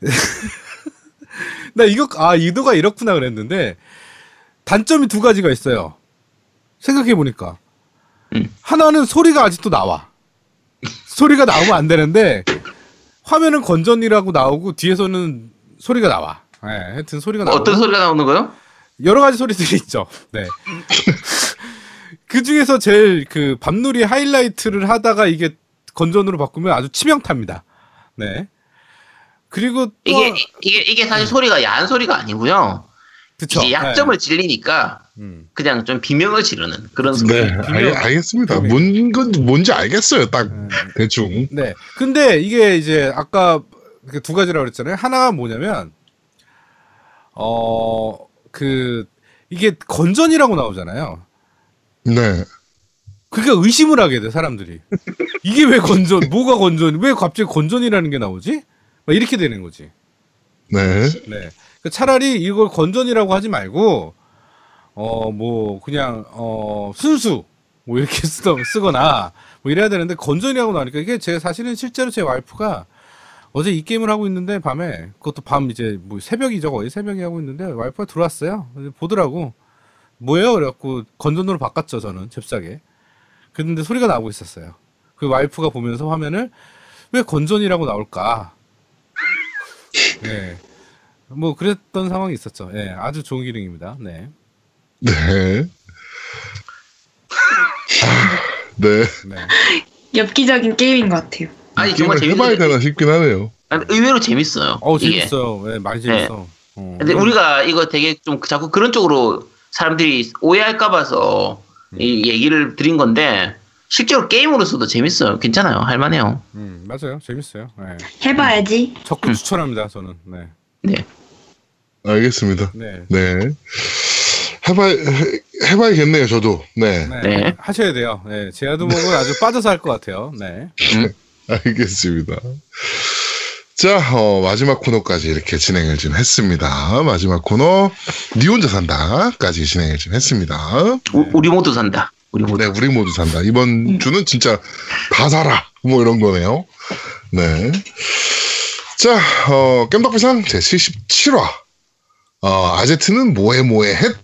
나 이거 아 의도가 이렇구나 그랬는데 단점이 두 가지가 있어요. 생각해 보니까 음. 하나는 소리가 아직도 나와. 소리가 나오면 안 되는데 화면은 건전이라고 나오고 뒤에서는 소리가 나와. 예, 하여튼 소리가 나와. 어떤 소리가 나오는 거요? 여러 가지 소리들이 있죠. 네. 그 중에서 제일 그 밤놀이 하이라이트를 하다가 이게 건전으로 바꾸면 아주 치명타입니다. 네. 그리고 또 이게 이게 이게 사실 소리가 야한 소리가 아니고요. 그쵸. 이제 약점을 질리니까 네. 음. 그냥 좀 비명을 지르는 그런 소리. 네. 알, 알겠습니다. 뭔, 건 뭔지 알겠어요. 딱 네. 대충. 네. 근데 이게 이제 아까 그두 가지라고 그랬잖아요. 하나가 뭐냐면 어 그 이게 건전이라고 나오잖아요. 네. 그러니까 의심을 하게 돼 사람들이 이게 왜 건전 뭐가 건전 왜 갑자기 건전이라는 게 나오지 막 이렇게 되는 거지 네. 네 그러니까 차라리 이걸 건전이라고 하지 말고 어 뭐 그냥 어 순수 뭐 이렇게 쓰, 쓰거나 뭐 이래야 되는데 건전이라고 나오니까 이게 제 사실은 실제로 제 와이프가 어제 이 게임을 하고 있는데 밤에 그것도 밤 이제 뭐 새벽이죠 거의 새벽에 하고 있는데 와이프가 들어왔어요 보더라고 뭐예요 그래갖고 건전으로 바꿨죠 저는 잽싸게 근데 소리가 나오고 있었어요 그 와이프가 보면서 화면을 왜 건전이라고 나올까 네. 뭐 그랬던 상황이 있었죠 예 아주 좋은 기능입니다 네 네. 아, 네. 네. 엽기적인 게임인 것 같아요. 아니 정말 해봐야 되나 싶긴 하네요. 아니, 의외로 재밌어요. 어. 재밌어요 예 많이 재밌어 어. 근데 우리가 이거 되게 좀 자꾸 그런 쪽으로 사람들이 오해할까 봐서 이 얘기를 드린 건데 실제로 게임으로서도 재밌어요. 괜찮아요. 할만해요. 음 맞아요 재밌어요 예. 해봐야지. 적극 추천합니다 저는 네 네. 알겠습니다. 네. 네. 해봐 해, 해봐야겠네요 저도. 네. 네. 네. 하셔야 돼요. 네. 제아두목은 아주 빠져서 할 것 같아요. 네. 알겠습니다. 자, 어, 마지막 코너까지 이렇게 진행을 좀 했습니다. 마지막 코너, 니 혼자 산다까지 진행을 좀 했습니다. 우, 우리 모두 산다. 우리 모두. 네, 우리 모두 산다. 이번 주는 진짜 다 살아. 뭐 이런 거네요. 네. 자, 어, 깸덕비상 제77화. 어, 아제트는 뭐해 뭐해 헷.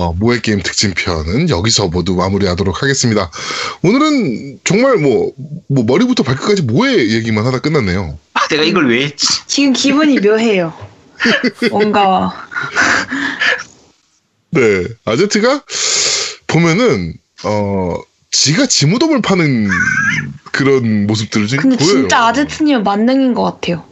어, 뭐해 게임 특집편은 여기서 모두 마무리하도록 하겠습니다. 오늘은 정말 뭐, 뭐 머리부터 발끝까지 뭐해 얘기만 하다 끝났네요. 아, 내가 이걸 왜 했지? 지금 기분이 묘해요. 뭔가 네, 아제트가 보면은 어 지가 지무덤을 파는 그런 모습들을 지금 근데 보여요. 진짜 아제트님은 만능인 것 같아요.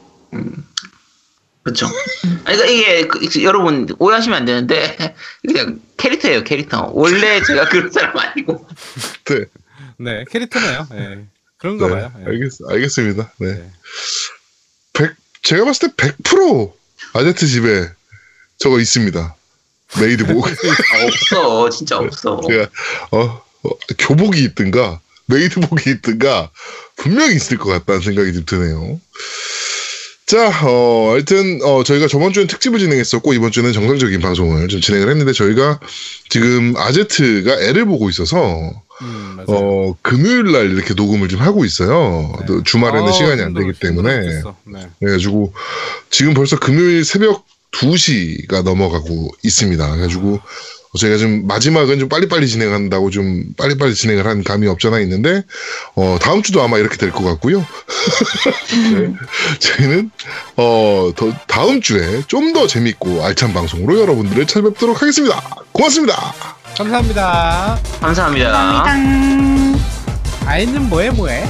그렇죠. 아니, 그러니까 이게 그, 여러분 오해하시면 안 되는데 그냥 캐릭터예요, 캐릭터. 원래 제가 그런 사람 아니고. 네, 네. 캐릭터네요. 네. 그런가 네, 봐요. 네. 알겠, 알겠습니다. 네. 네. 100, 제가 봤을 때 100% 아제트 집에 저거 있습니다. 메이드 복. 아, 없어, 진짜 없어. 제가 어, 어, 교복이 있든가 메이드복이 있든가 분명히 있을 것 같다는 생각이 좀 드네요. 자, 어, 하여튼, 어, 저희가 저번 주엔 특집을 진행했었고, 이번 주는 정상적인 방송을 좀 진행을 했는데, 저희가 지금 아제트가 애를 보고 있어서, 음. 어, 금요일 날 이렇게 녹음을 좀 하고 있어요. 네. 또 주말에는 아, 시간이 안 되기 때문에. 네. 그래가지고, 지금 벌써 금요일 새벽 2시가 넘어가고 있습니다. 그래가지고, 저희가 좀 마지막은 좀 빨리빨리 진행한다고 좀 빨리빨리 진행을 한 감이 없잖아 있는데, 어, 다음 주도 아마 이렇게 될 것 같고요. 네. 저희는, 어, 더, 다음 주에 좀 더 재밌고 알찬 방송으로 여러분들을 찾아뵙도록 하겠습니다. 고맙습니다. 감사합니다. 감사합니다. 감사합니다. 아이는 뭐해 뭐해?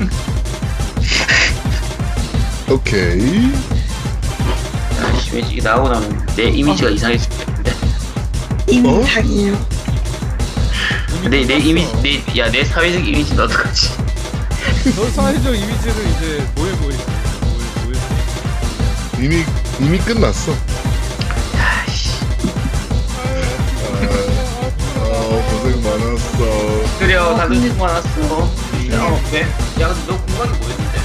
오케이. 아씨, 왠지 이게 나오고 나면 내 이미지가 이상해질 것같 은데. 인탁이요. 내, 내 이미지, 내, 야, 내 사회적 이미지는 어떡하지? 너 사회적 이미지를 이제 뭐해 뭐해 뭐해 뭐해. 이미, 이미 끝났어. 아씨. 아, 고생 많았어. 그래요, 다들 수고 많았어. 야, 어, 왜? 야, 근데 너 공간이 뭐였는데?